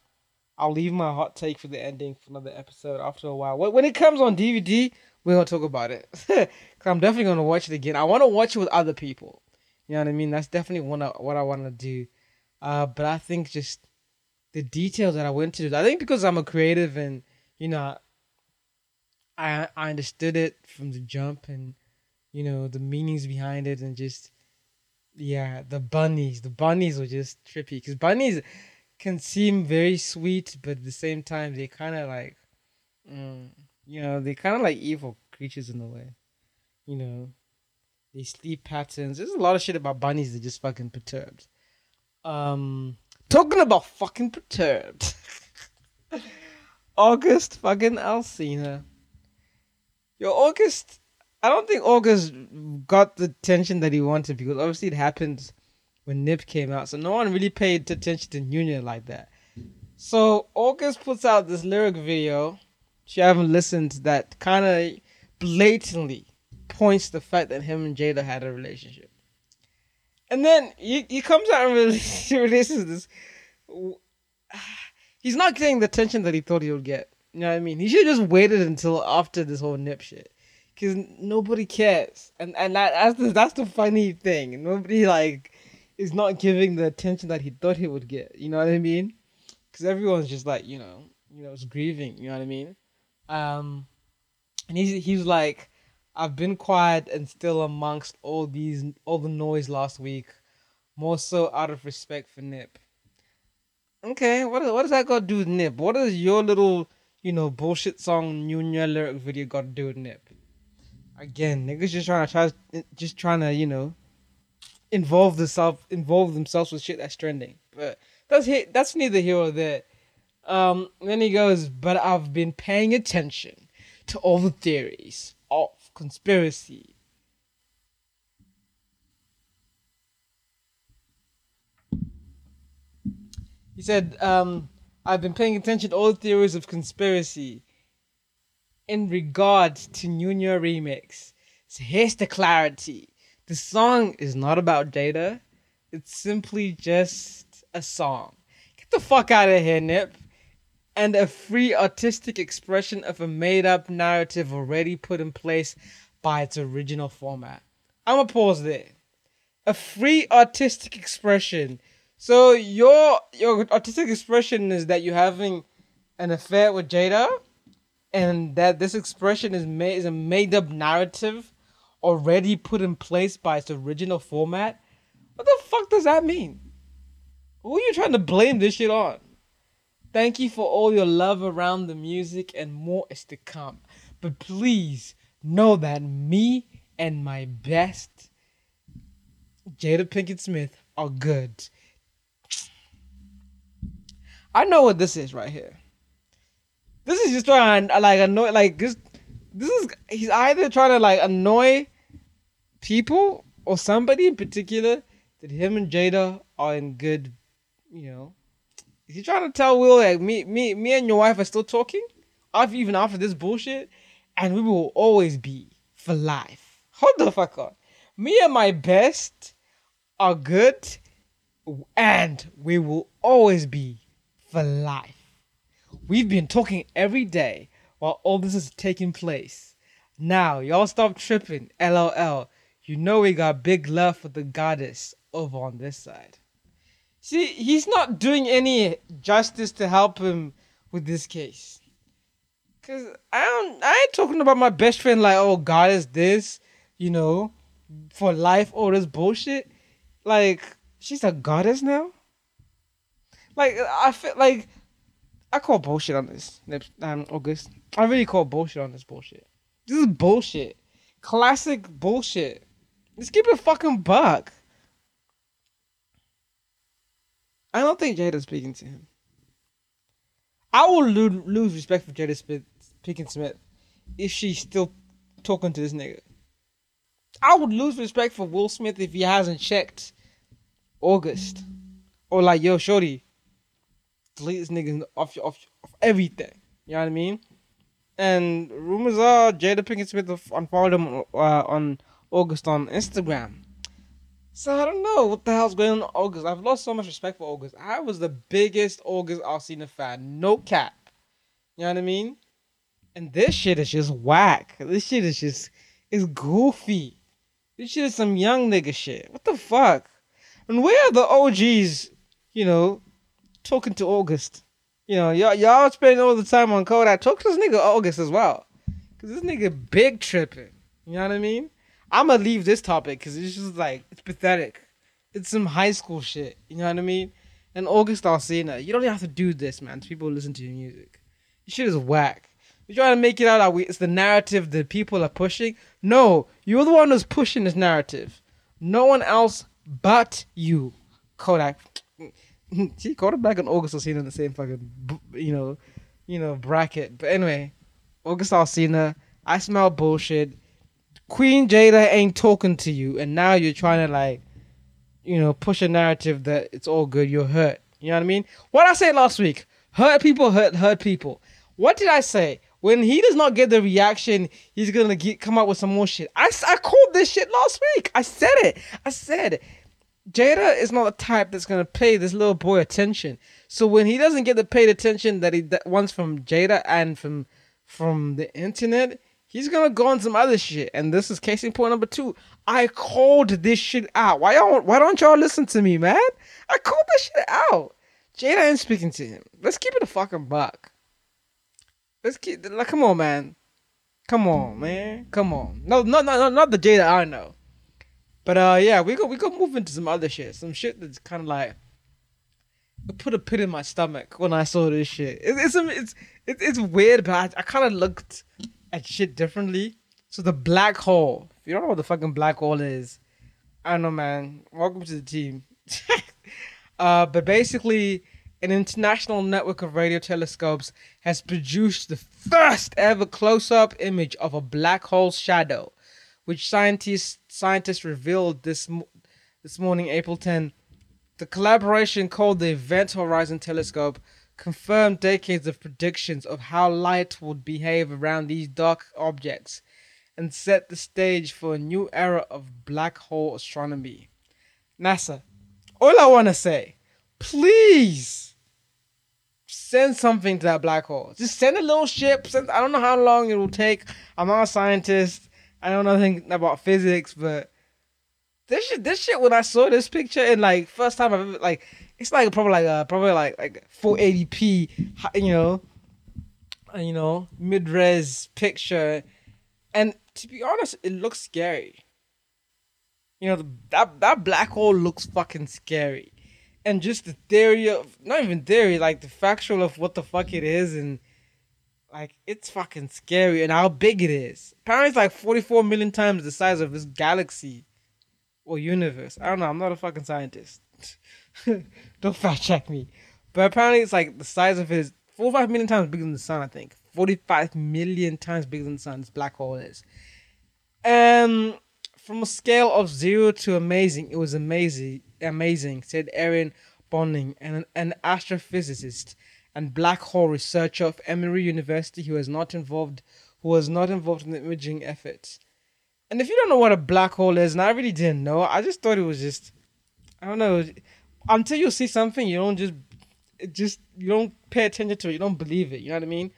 Speaker 1: I'll leave my hot take for the ending for another episode after a while. When it comes on DVD, we're gonna talk about it. Cause I'm definitely gonna watch it again. I want to watch it with other people. You know what I mean? That's definitely one what I want to do. Uh, but I think just the details that I went to. I think because I'm a creative and you know, I I understood it from the jump and you know the meanings behind it and just yeah the bunnies. The bunnies were just trippy because bunnies can seem very sweet, but at the same time, they kind of like, mm, you know, they're kind of like evil creatures in a way. You know, they sleep patterns. There's a lot of shit about bunnies that just fucking perturbed. Um, talking about fucking perturbed. August fucking Alsina. Yo, August. I don't think August got the attention that he wanted because obviously it happened when Nip came out, so no one really paid attention to Nunya like that. So August puts out this lyric video. She haven't listened that kind of blatantly points the fact that him and Jada had a relationship. And then he, he comes out and releases this. He's not getting the attention that he thought he would get. You know what I mean? He should have just waited until after this whole nip shit. Cause nobody cares. And and that, that's the that's the funny thing. Nobody like is not giving the attention that he thought he would get. You know what I mean? Because everyone's just like, you know, you know, it's grieving. You know what I mean? Um, and he's he's like, I've been quiet and still amongst all these all the noise last week, more so out of respect for Nip. Okay, what what does that got to do with Nip? What does your little you know bullshit song Nunya lyric video got to do with Nip? Again, niggas just trying to try, just trying to you know involve themselves involve themselves with shit that's trending. But that's that's neither here or there. Um, then he goes, but I've been paying attention to all the theories of conspiracy. He said, um, I've been paying attention to all the theories of conspiracy in regard to Nunya Remix. So here's the clarity. The song is not about Jada. It's simply just a song. Get the fuck out of here, Nip. And a free artistic expression of a made up narrative already put in place by its original format. I'm gonna pause there. A free artistic expression. So your your artistic expression is that you're having an affair with Jada, and that this expression is made is a made up narrative already put in place by its original format. What the fuck does that mean? Who are you trying to blame this shit on? Thank you for all your love around the music and more is to come. But please know that me and my best Jada Pinkett Smith are good. I know what this is right here. This is just trying to like annoy like this this is he's either trying to like annoy people or somebody in particular that him and Jada are in good, you know. Is he trying to tell Will like me me me and your wife are still talking? After even after this bullshit? And we will always be for life. Hold the fuck on. Me and my best are good and we will always be for life. We've been talking every day while all this is taking place. Now, y'all stop tripping. LOL. You know we got big love for the goddess over on this side. See, he's not doing any justice to help him with this case. Cause I don't I ain't talking about my best friend like, oh God is this, you know, for life, all this bullshit. Like, she's a goddess now? Like I feel like I call bullshit on this. Um, August. I really call bullshit on this bullshit. This is bullshit. Classic bullshit. Let's keep it fucking buck. I don't think Jada's speaking to him. I will lo- lose respect for Jada Smith, Pinkett Smith if she's still talking to this nigga. I would lose respect for Will Smith if he hasn't checked August. Or like, yo, shorty, delete this nigga off off, off everything. You know what I mean? And rumors are Jada Pinkett Smith unfollowed him uh, on August on Instagram. So I don't know what the hell's going on August. I've lost so much respect for August. I was the biggest August Alsina fan. No cap. You know what I mean? And this shit is just whack. This shit is just it's goofy. This shit is some young nigga shit. What the fuck? And where are the OGs, you know, talking to August? You know, y'all y'all spending all the time on Kodak. Talk to this nigga August as well. Cause this nigga big tripping. You know what I mean? I'm gonna leave this topic because it's just like it's pathetic. It's some high school shit. You know what I mean? And August Alsina, you don't even have to do this, man. People listen to your music, this shit is whack. You're trying to make it out that we, it's the narrative that people are pushing. No, you're the one who's pushing this narrative. No one else but you, Kodak. See, Kodak and August Alsina in the same fucking, you know, you know bracket. But anyway, August Alsina, I smell bullshit. Queen Jada ain't talking to you, and now you're trying to like, you know, push a narrative that it's all good. You're hurt. You know what I mean? What I said last week: hurt people, hurt hurt people. What did I say? When he does not get the reaction, he's gonna get, come out with some more shit. I, I called this shit last week. I said it. I said Jada is not the type that's gonna pay this little boy attention. So when he doesn't get the paid attention that he that wants from Jada and from from the internet, he's gonna go on some other shit. And this is case in point number two. I called this shit out. Why don't why don't y'all listen to me, man? I called this shit out. Jada ain't speaking to him. Let's keep it a fucking buck. Let's keep like come on, man. Come on, man. Come on. No, no, no, no not the Jada I know. But uh yeah, we go we go move into some other shit. Some shit that's kind of like it put a pit in my stomach when I saw this shit. It, it's it's it's it's weird, but I, I kind of looked at shit differently. So the black hole. If you don't know what the fucking black hole is, I don't know, man. Welcome to the team. uh, but basically, an international network of radio telescopes has produced the first ever close-up image of a black hole's shadow, which scientists scientists revealed this this morning, April 10, the collaboration called the Event Horizon Telescope confirmed decades of predictions of how light would behave around these dark objects and set the stage for a new era of black hole astronomy. NASA, all I want to say, please send something to that black hole. Just send a little ship. Send, I don't know how long it will take. I'm not a scientist. I don't know anything about physics, but this shit, this shit. When I saw this picture and like first time I've ever like, it's like probably like a, probably like like 480p, you know, uh, you know mid res picture, and to be honest, it looks scary. You know, the, that that black hole looks fucking scary, and just the theory of not even theory, like the factual of what the fuck it is, and like it's fucking scary, and how big it is. Apparently, it's like forty four million times the size of this galaxy or universe. I don't know. I'm not a fucking scientist. don't fact check me, but apparently, it's like the size of it is four five million times bigger than the sun. I think forty five million times bigger than the sun. Black hole is. Um, from a scale of zero to amazing, it was amazing, amazing," said Erin Bonning, an, an astrophysicist and black hole researcher of Emory University, who was not involved, who was not involved in the imaging efforts. And if you don't know what a black hole is, and I really didn't know, I just thought it was just, I don't know, until you see something, you don't just, just you don't pay attention to it, you don't believe it. You know what I mean?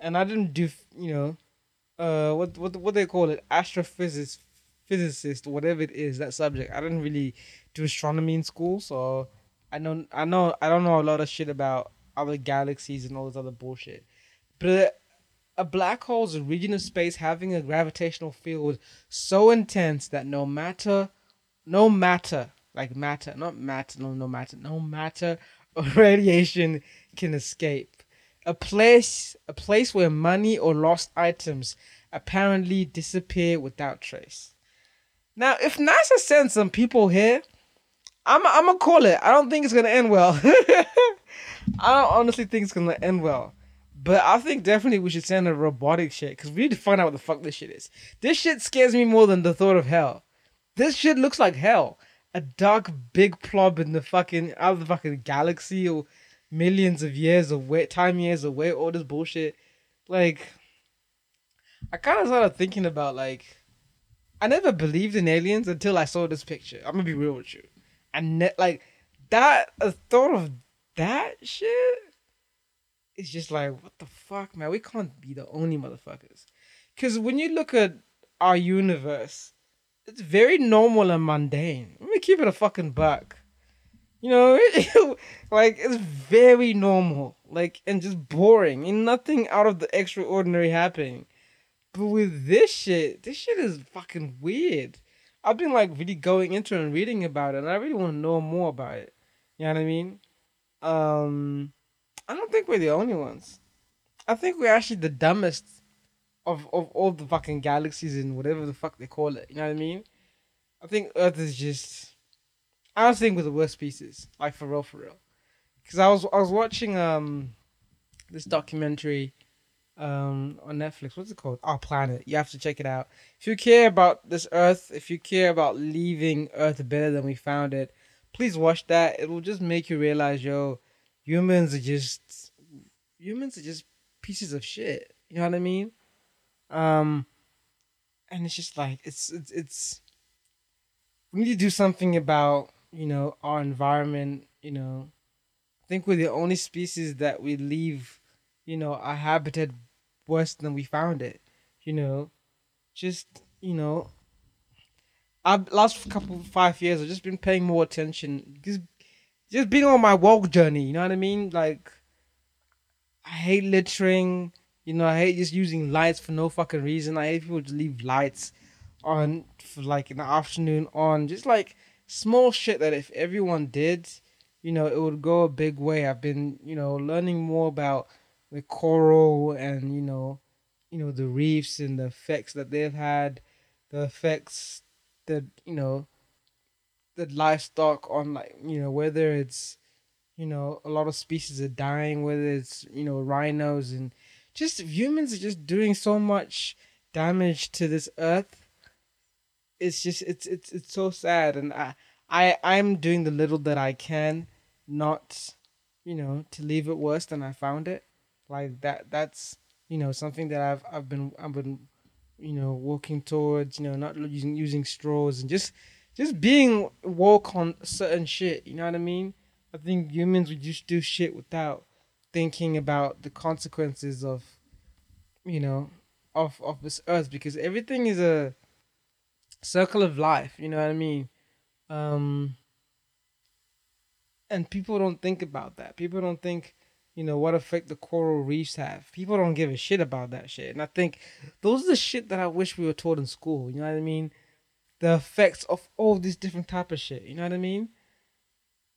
Speaker 1: And I didn't do, you know, uh what what what they call it astrophysics physicist whatever it is that subject i didn't really do astronomy in school so i know i know i don't know a lot of shit about other galaxies and all this other bullshit but a black hole is a region of space having a gravitational field so intense that no matter no matter like matter not matter no no matter no matter or radiation can escape a place a place where money or lost items apparently disappear without trace. Now, if NASA sends some people here, I'm I'm gonna call it. I don't think it's gonna end well. I don't honestly think it's gonna end well. But I think definitely we should send a robotic shit because we need to find out what the fuck this shit is. This shit scares me more than the thought of hell. This shit looks like hell. A dark big blob in the fucking out of the fucking galaxy or millions of years of away, time years away, all this bullshit. Like, I kind of started thinking about like, I never believed in aliens until I saw this picture. I'm gonna be real with you. I ne- like that. A thought of that shit. It's just like, what the fuck, man? We can't be the only motherfuckers. Because when you look at our universe, it's very normal and mundane. Let me keep it a fucking buck. You know, like it's very normal, like and just boring, and nothing out of the extraordinary happening. But with this shit, this shit is fucking weird. I've been like really going into and reading about it, and I really want to know more about it. You know what I mean? Um, I don't think we're the only ones. I think we're actually the dumbest of of all the fucking galaxies and whatever the fuck they call it. You know what I mean? I think Earth is just. I was think we're the worst species, like for real, for real. Because I was I was watching um this documentary um on Netflix. What's it called? Our Planet. You have to check it out. If you care about this Earth, if you care about leaving Earth better than we found it, please watch that. It will just make you realize, yo, humans are just humans are just pieces of shit. You know what I mean? Um, and it's just like it's it's it's we need to do something about you know our environment. You know, I think we're the only species that we leave, you know, our habitat worse than we found it. You know, just you know, I've last couple five years I've just been paying more attention. Just just being on my walk journey. You know what I mean? Like, I hate littering. You know, I hate just using lights for no fucking reason. I hate people just leave lights on for like in the afternoon on. Just like small shit that if everyone did, you know, it would go a big way. I've been, you know, learning more about the coral and you know, you know the reefs and the effects that they've had, the effects that you know, the livestock on like you know whether it's you know a lot of species are dying, whether it's you know rhinos and just humans are just doing so much damage to this earth. It's just it's it's it's so sad and I I I'm doing the little that I can, not, you know, to leave it worse than I found it. Like that. That's you know something that I've I've been I've been, you know, working towards. You know, not using using straws and just just being woke on certain shit. You know what I mean? I think humans would just do shit without thinking about the consequences of, you know, of of this earth because everything is a circle of life. You know what I mean? Um, and people don't think about that. People don't think, you know, what effect the coral reefs have. People don't give a shit about that shit. And I think those are the shit that I wish we were taught in school. You know what I mean? The effects of all these different type of shit. You know what I mean?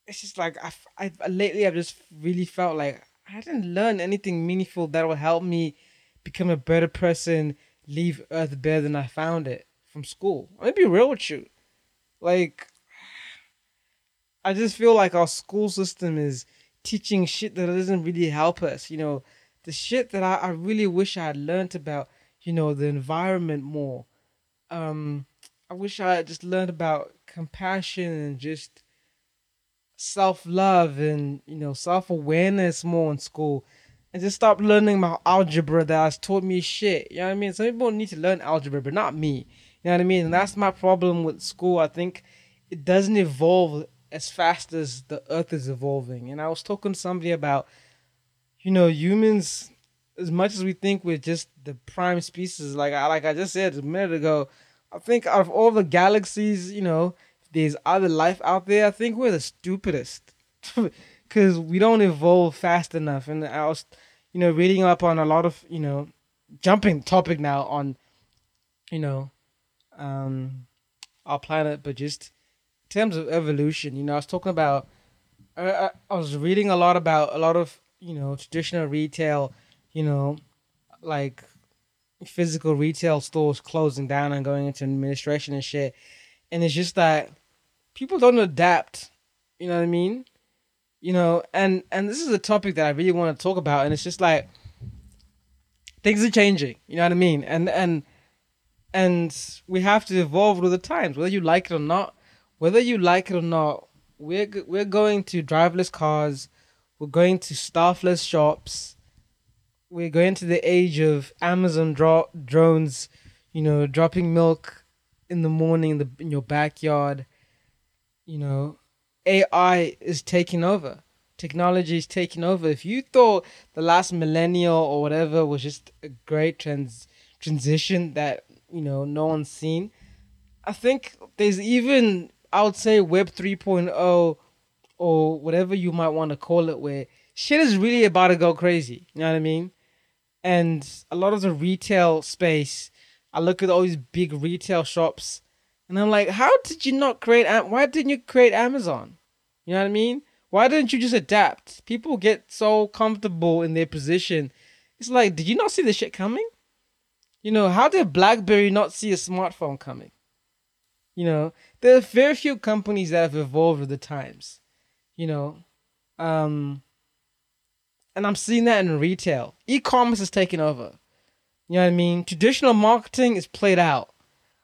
Speaker 1: It's just like I, I lately I've just really felt like I didn't learn anything meaningful that will help me become a better person, leave Earth better than I found it from school. I'm be real with you. Like I just feel like our school system is teaching shit that doesn't really help us. You know, the shit that I, I really wish I had learned about, you know, the environment more. Um, I wish I had just learned about compassion and just self love and, you know, self awareness more in school. And just stop learning my algebra that has taught me shit. You know what I mean? Some people need to learn algebra, but not me. You know what I mean? And that's my problem with school. I think it doesn't evolve as fast as the earth is evolving. And I was talking to somebody about, you know, humans, as much as we think we're just the prime species, like I like I just said a minute ago, I think out of all the galaxies, you know, there's other life out there, I think we're the stupidest. Cause we don't evolve fast enough. And I was, you know, reading up on a lot of, you know, jumping topic now on, you know, um our planet, but just terms of evolution, you know, I was talking about, I, I was reading a lot about a lot of, you know, traditional retail, you know, like physical retail stores closing down and going into administration and shit. And it's just that people don't adapt. You know what I mean? You know, and and this is a topic that I really want to talk about, and it's just like things are changing. You know what I mean? And and and we have to evolve with the times, whether you like it or not whether you like it or not, we're we're going to driverless cars, we're going to staffless shops, we're going to the age of Amazon dro- drones, you know, dropping milk in the morning in, the, in your backyard. You know, AI is taking over. Technology is taking over. If you thought the last millennial or whatever was just a great trans transition that you know no one's seen, I think there's even I would say Web 3.0 or whatever you might want to call it, where shit is really about to go crazy. You know what I mean? And a lot of the retail space, I look at all these big retail shops, and I'm like, how did you not create? Why didn't you create Amazon? You know what I mean? Why didn't you just adapt? People get so comfortable in their position. It's like, did you not see the shit coming? You know, how did BlackBerry not see a smartphone coming? You know, there are very few companies that have evolved with the times. You know, um, and I'm seeing that in retail. E-commerce is taking over. You know what I mean? Traditional marketing is played out.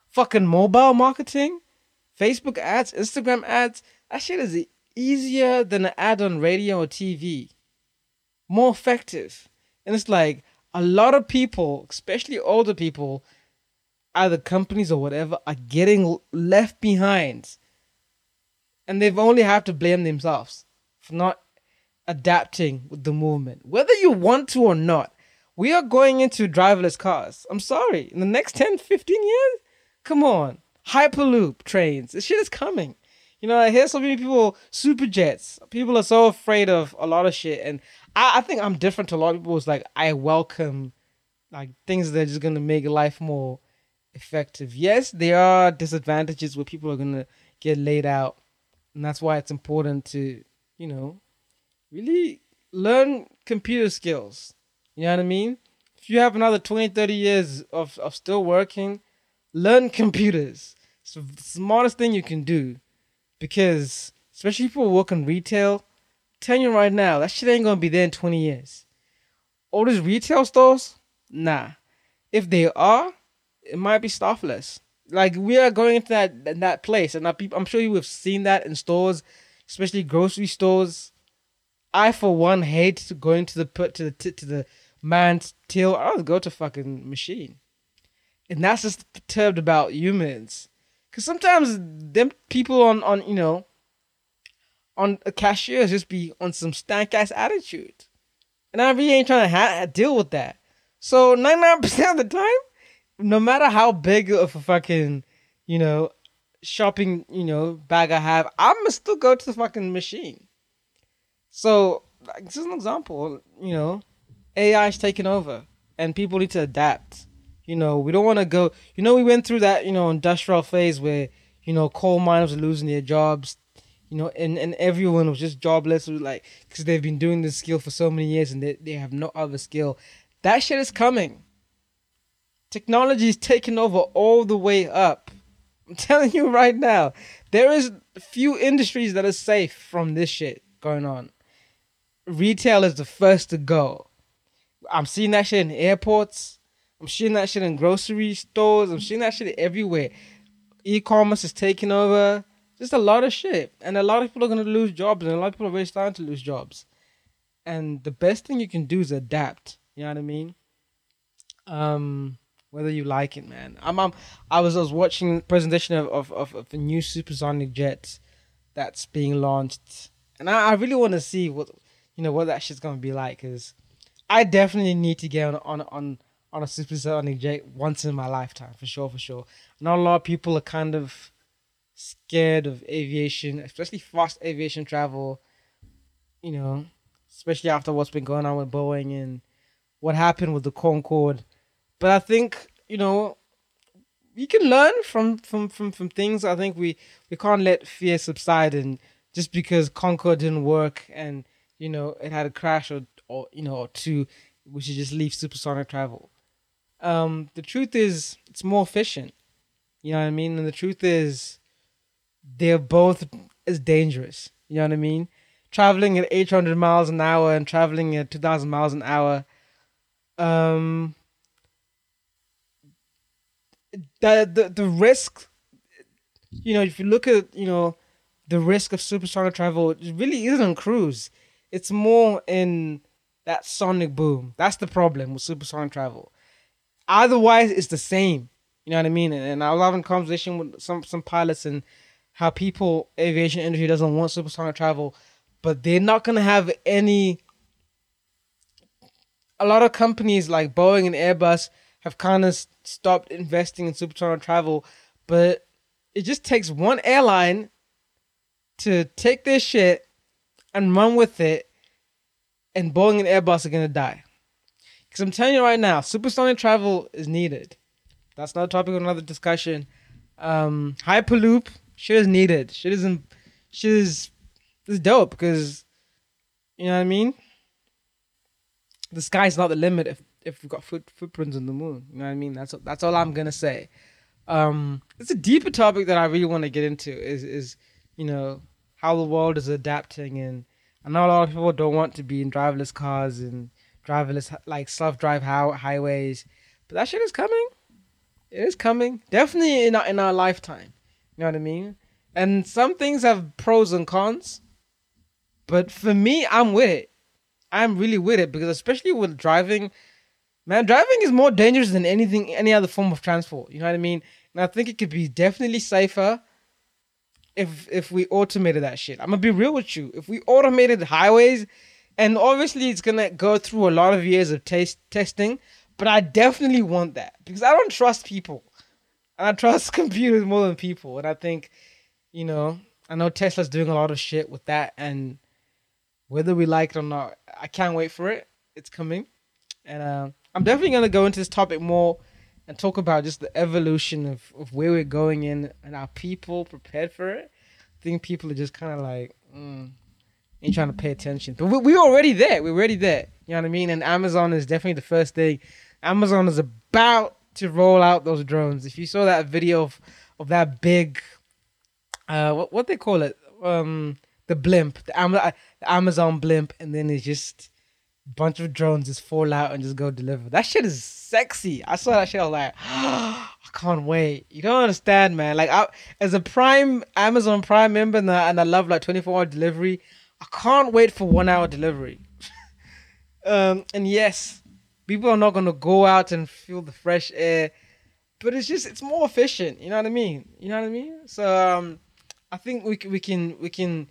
Speaker 1: Fucking mobile marketing, Facebook ads, Instagram ads, that shit is easier than an ad on radio or TV. More effective. And it's like a lot of people, especially older people, either companies or whatever are getting left behind and they've only have to blame themselves for not adapting with the movement whether you want to or not we are going into driverless cars. I'm sorry. In the next 10 15 years? Come on. Hyperloop trains. This shit is coming. You know i hear so many people super jets. People are so afraid of a lot of shit. And i, I think i'm different to a lot of people. It's like i welcome like things that are just gonna make life more effective. Yes, there are disadvantages where people are gonna get laid out, and that's why it's important to, you know, really learn computer skills. You know what I mean? If you have another 20, 30 years of, of still working, learn computers. It's the smartest thing you can do. Because especially people who work in retail, telling you right now, that shit ain't gonna be there in 20 years. All these retail stores, nah. If they are, it might be staffless. Like we are going into that that place, and I'm sure you have seen that in stores, especially grocery stores. I, for one, hate going to the put to the to the man's till. I'll go to fucking machine, and that's just perturbed about humans, because sometimes them people on on you know on a cashier just be on some stank ass attitude, and I really ain't trying to ha- deal with that. So ninety nine percent of the time, no matter how big of a fucking you know shopping you know bag I have, I'm gonna still go to the fucking machine. So like, this is an example. You know, AI is taking over, and people need to adapt. You know, we don't want to go. You know, we went through that you know industrial phase where you know coal miners were losing their jobs. You know, and, and everyone was just jobless, was like because they've been doing this skill for so many years and they, they have no other skill. That shit is coming. Technology is taking over all the way up. I'm telling you right now, there is few industries that are safe from this shit going on. Retail is the first to go. I'm seeing that shit in airports. I'm seeing that shit in grocery stores. I'm seeing that shit everywhere. E-commerce is taking over. Just a lot of shit, and a lot of people are gonna lose jobs, and a lot of people are really starting to lose jobs. And the best thing you can do is adapt. You know what I mean? Um, whether you like it, man. I'm, I'm I was I was watching presentation of of, of, of a new supersonic jet that's being launched, and I, I really want to see what you know what that shit's gonna be like, cause I definitely need to get on on on on a supersonic jet once in my lifetime for sure, for sure. Not a lot of people are kind of scared of aviation, especially fast aviation travel. You know, especially after what's been going on with Boeing and what happened with the Concorde. But I think you know we can learn from from from from things. I think we we can't let fear subside and just because Concorde didn't work and you know it had a crash or or you know or two, we should just leave supersonic travel. Um, the truth is, it's more efficient. You know what I mean? And the truth is, they're both as dangerous. You know what I mean? Traveling at 800 miles an hour and traveling at 2,000 miles an hour. Um, the, the the risk, you know, if you look at you know, the risk of supersonic travel, really isn't on cruise. It's more in that sonic boom. That's the problem with supersonic travel. Otherwise, it's the same. You know what I mean? And, and I was having conversation with some some pilots and how people aviation industry doesn't want supersonic travel, but they're not gonna have any. A lot of companies like Boeing and Airbus have kind of stopped investing in supersonic travel, but it just takes one airline to take this shit and run with it, and Boeing and Airbus are gonna die. Because I'm telling you right now, supersonic travel is needed. That's not a topic of another discussion. Um, Hyperloop shit is needed. Shit isn't. Shit is is dope because you know what I mean. The sky's not the limit if if we've got foot, footprints on the moon. You know what I mean? That's that's all I'm gonna say. Um, it's a deeper topic that I really want to get into. Is is you know how the world is adapting, and I know a lot of people don't want to be in driverless cars and driverless like self-drive how, highways, but that shit is coming. It is coming. Definitely in our in our lifetime. You know what I mean? And some things have pros and cons, but for me, I'm with it. I'm really with it because especially with driving, man, driving is more dangerous than anything, any other form of transport. You know what I mean? And I think it could be definitely safer if if we automated that shit. I'm gonna be real with you. If we automated highways, and obviously it's gonna go through a lot of years of taste testing, but I definitely want that because I don't trust people, and I trust computers more than people. And I think, you know, I know Tesla's doing a lot of shit with that, and whether we like it or not, I can't wait for it. It's coming, and uh, I'm definitely gonna go into this topic more and talk about just the evolution of, of where we're going in and are people prepared for it. I think people are just kind of like, mm, ain't trying to pay attention. But we, we're already there. We're already there. You know what I mean? And Amazon is definitely the first thing. Amazon is about to roll out those drones. If you saw that video of, of that big, uh, what what they call it, um, the blimp, the, Am- the Amazon blimp, and then it's just bunch of drones just fall out and just go deliver. That shit is sexy. I saw that shit. I was like, I can't wait. You don't understand, man. Like, I, as a Prime Amazon Prime member, and I, and I love like twenty four hour delivery. I can't wait for one hour delivery. um, and yes, people are not gonna go out and feel the fresh air, but it's just it's more efficient. You know what I mean? You know what I mean? So um, I think we we can we can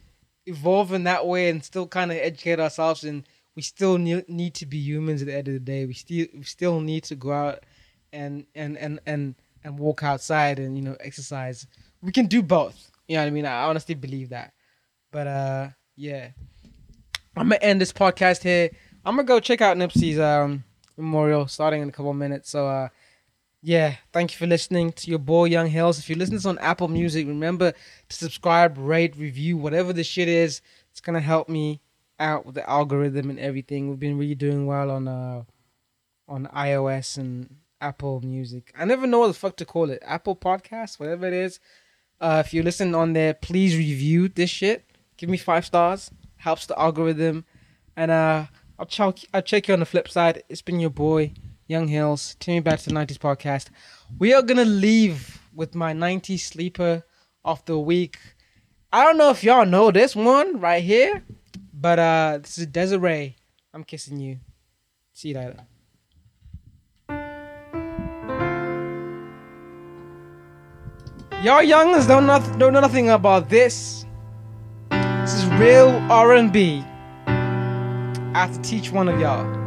Speaker 1: evolve in that way and still kind of educate ourselves and we still need, need to be humans at the end of the day. We still we still need to go out and and and and and walk outside and you know exercise. We can do both. You know what i mean? I honestly believe that. But uh yeah. I'm gonna end this podcast here. I'm gonna go check out nipsey's um memorial starting in a couple minutes. So uh yeah, thank you for listening to your boy Young Hills. If you listen to this on Apple Music, remember to subscribe, rate, review, whatever the shit is. It's gonna help me out with the algorithm and everything. We've been really doing well on uh on iOS and Apple Music. I never know what the fuck to call it. Apple Podcast, whatever it is. Uh, if you listen on there, please review this shit. Give me five stars. Helps the algorithm. And uh, I'll check. I'll check you on the flip side. It's been your boy. Young Hills, Me Back to the 90s podcast. We are gonna leave with my 90s sleeper of the week. I don't know if y'all know this one right here, but uh this is Des'ree. I'm kissing you. See you later. Y'all youngers don't don't know nothing about this. This is real R&B. I have to teach one of y'all.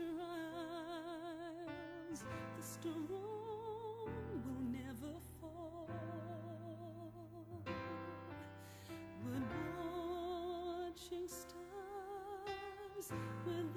Speaker 9: trials, the storm will never fall. We're watching stars with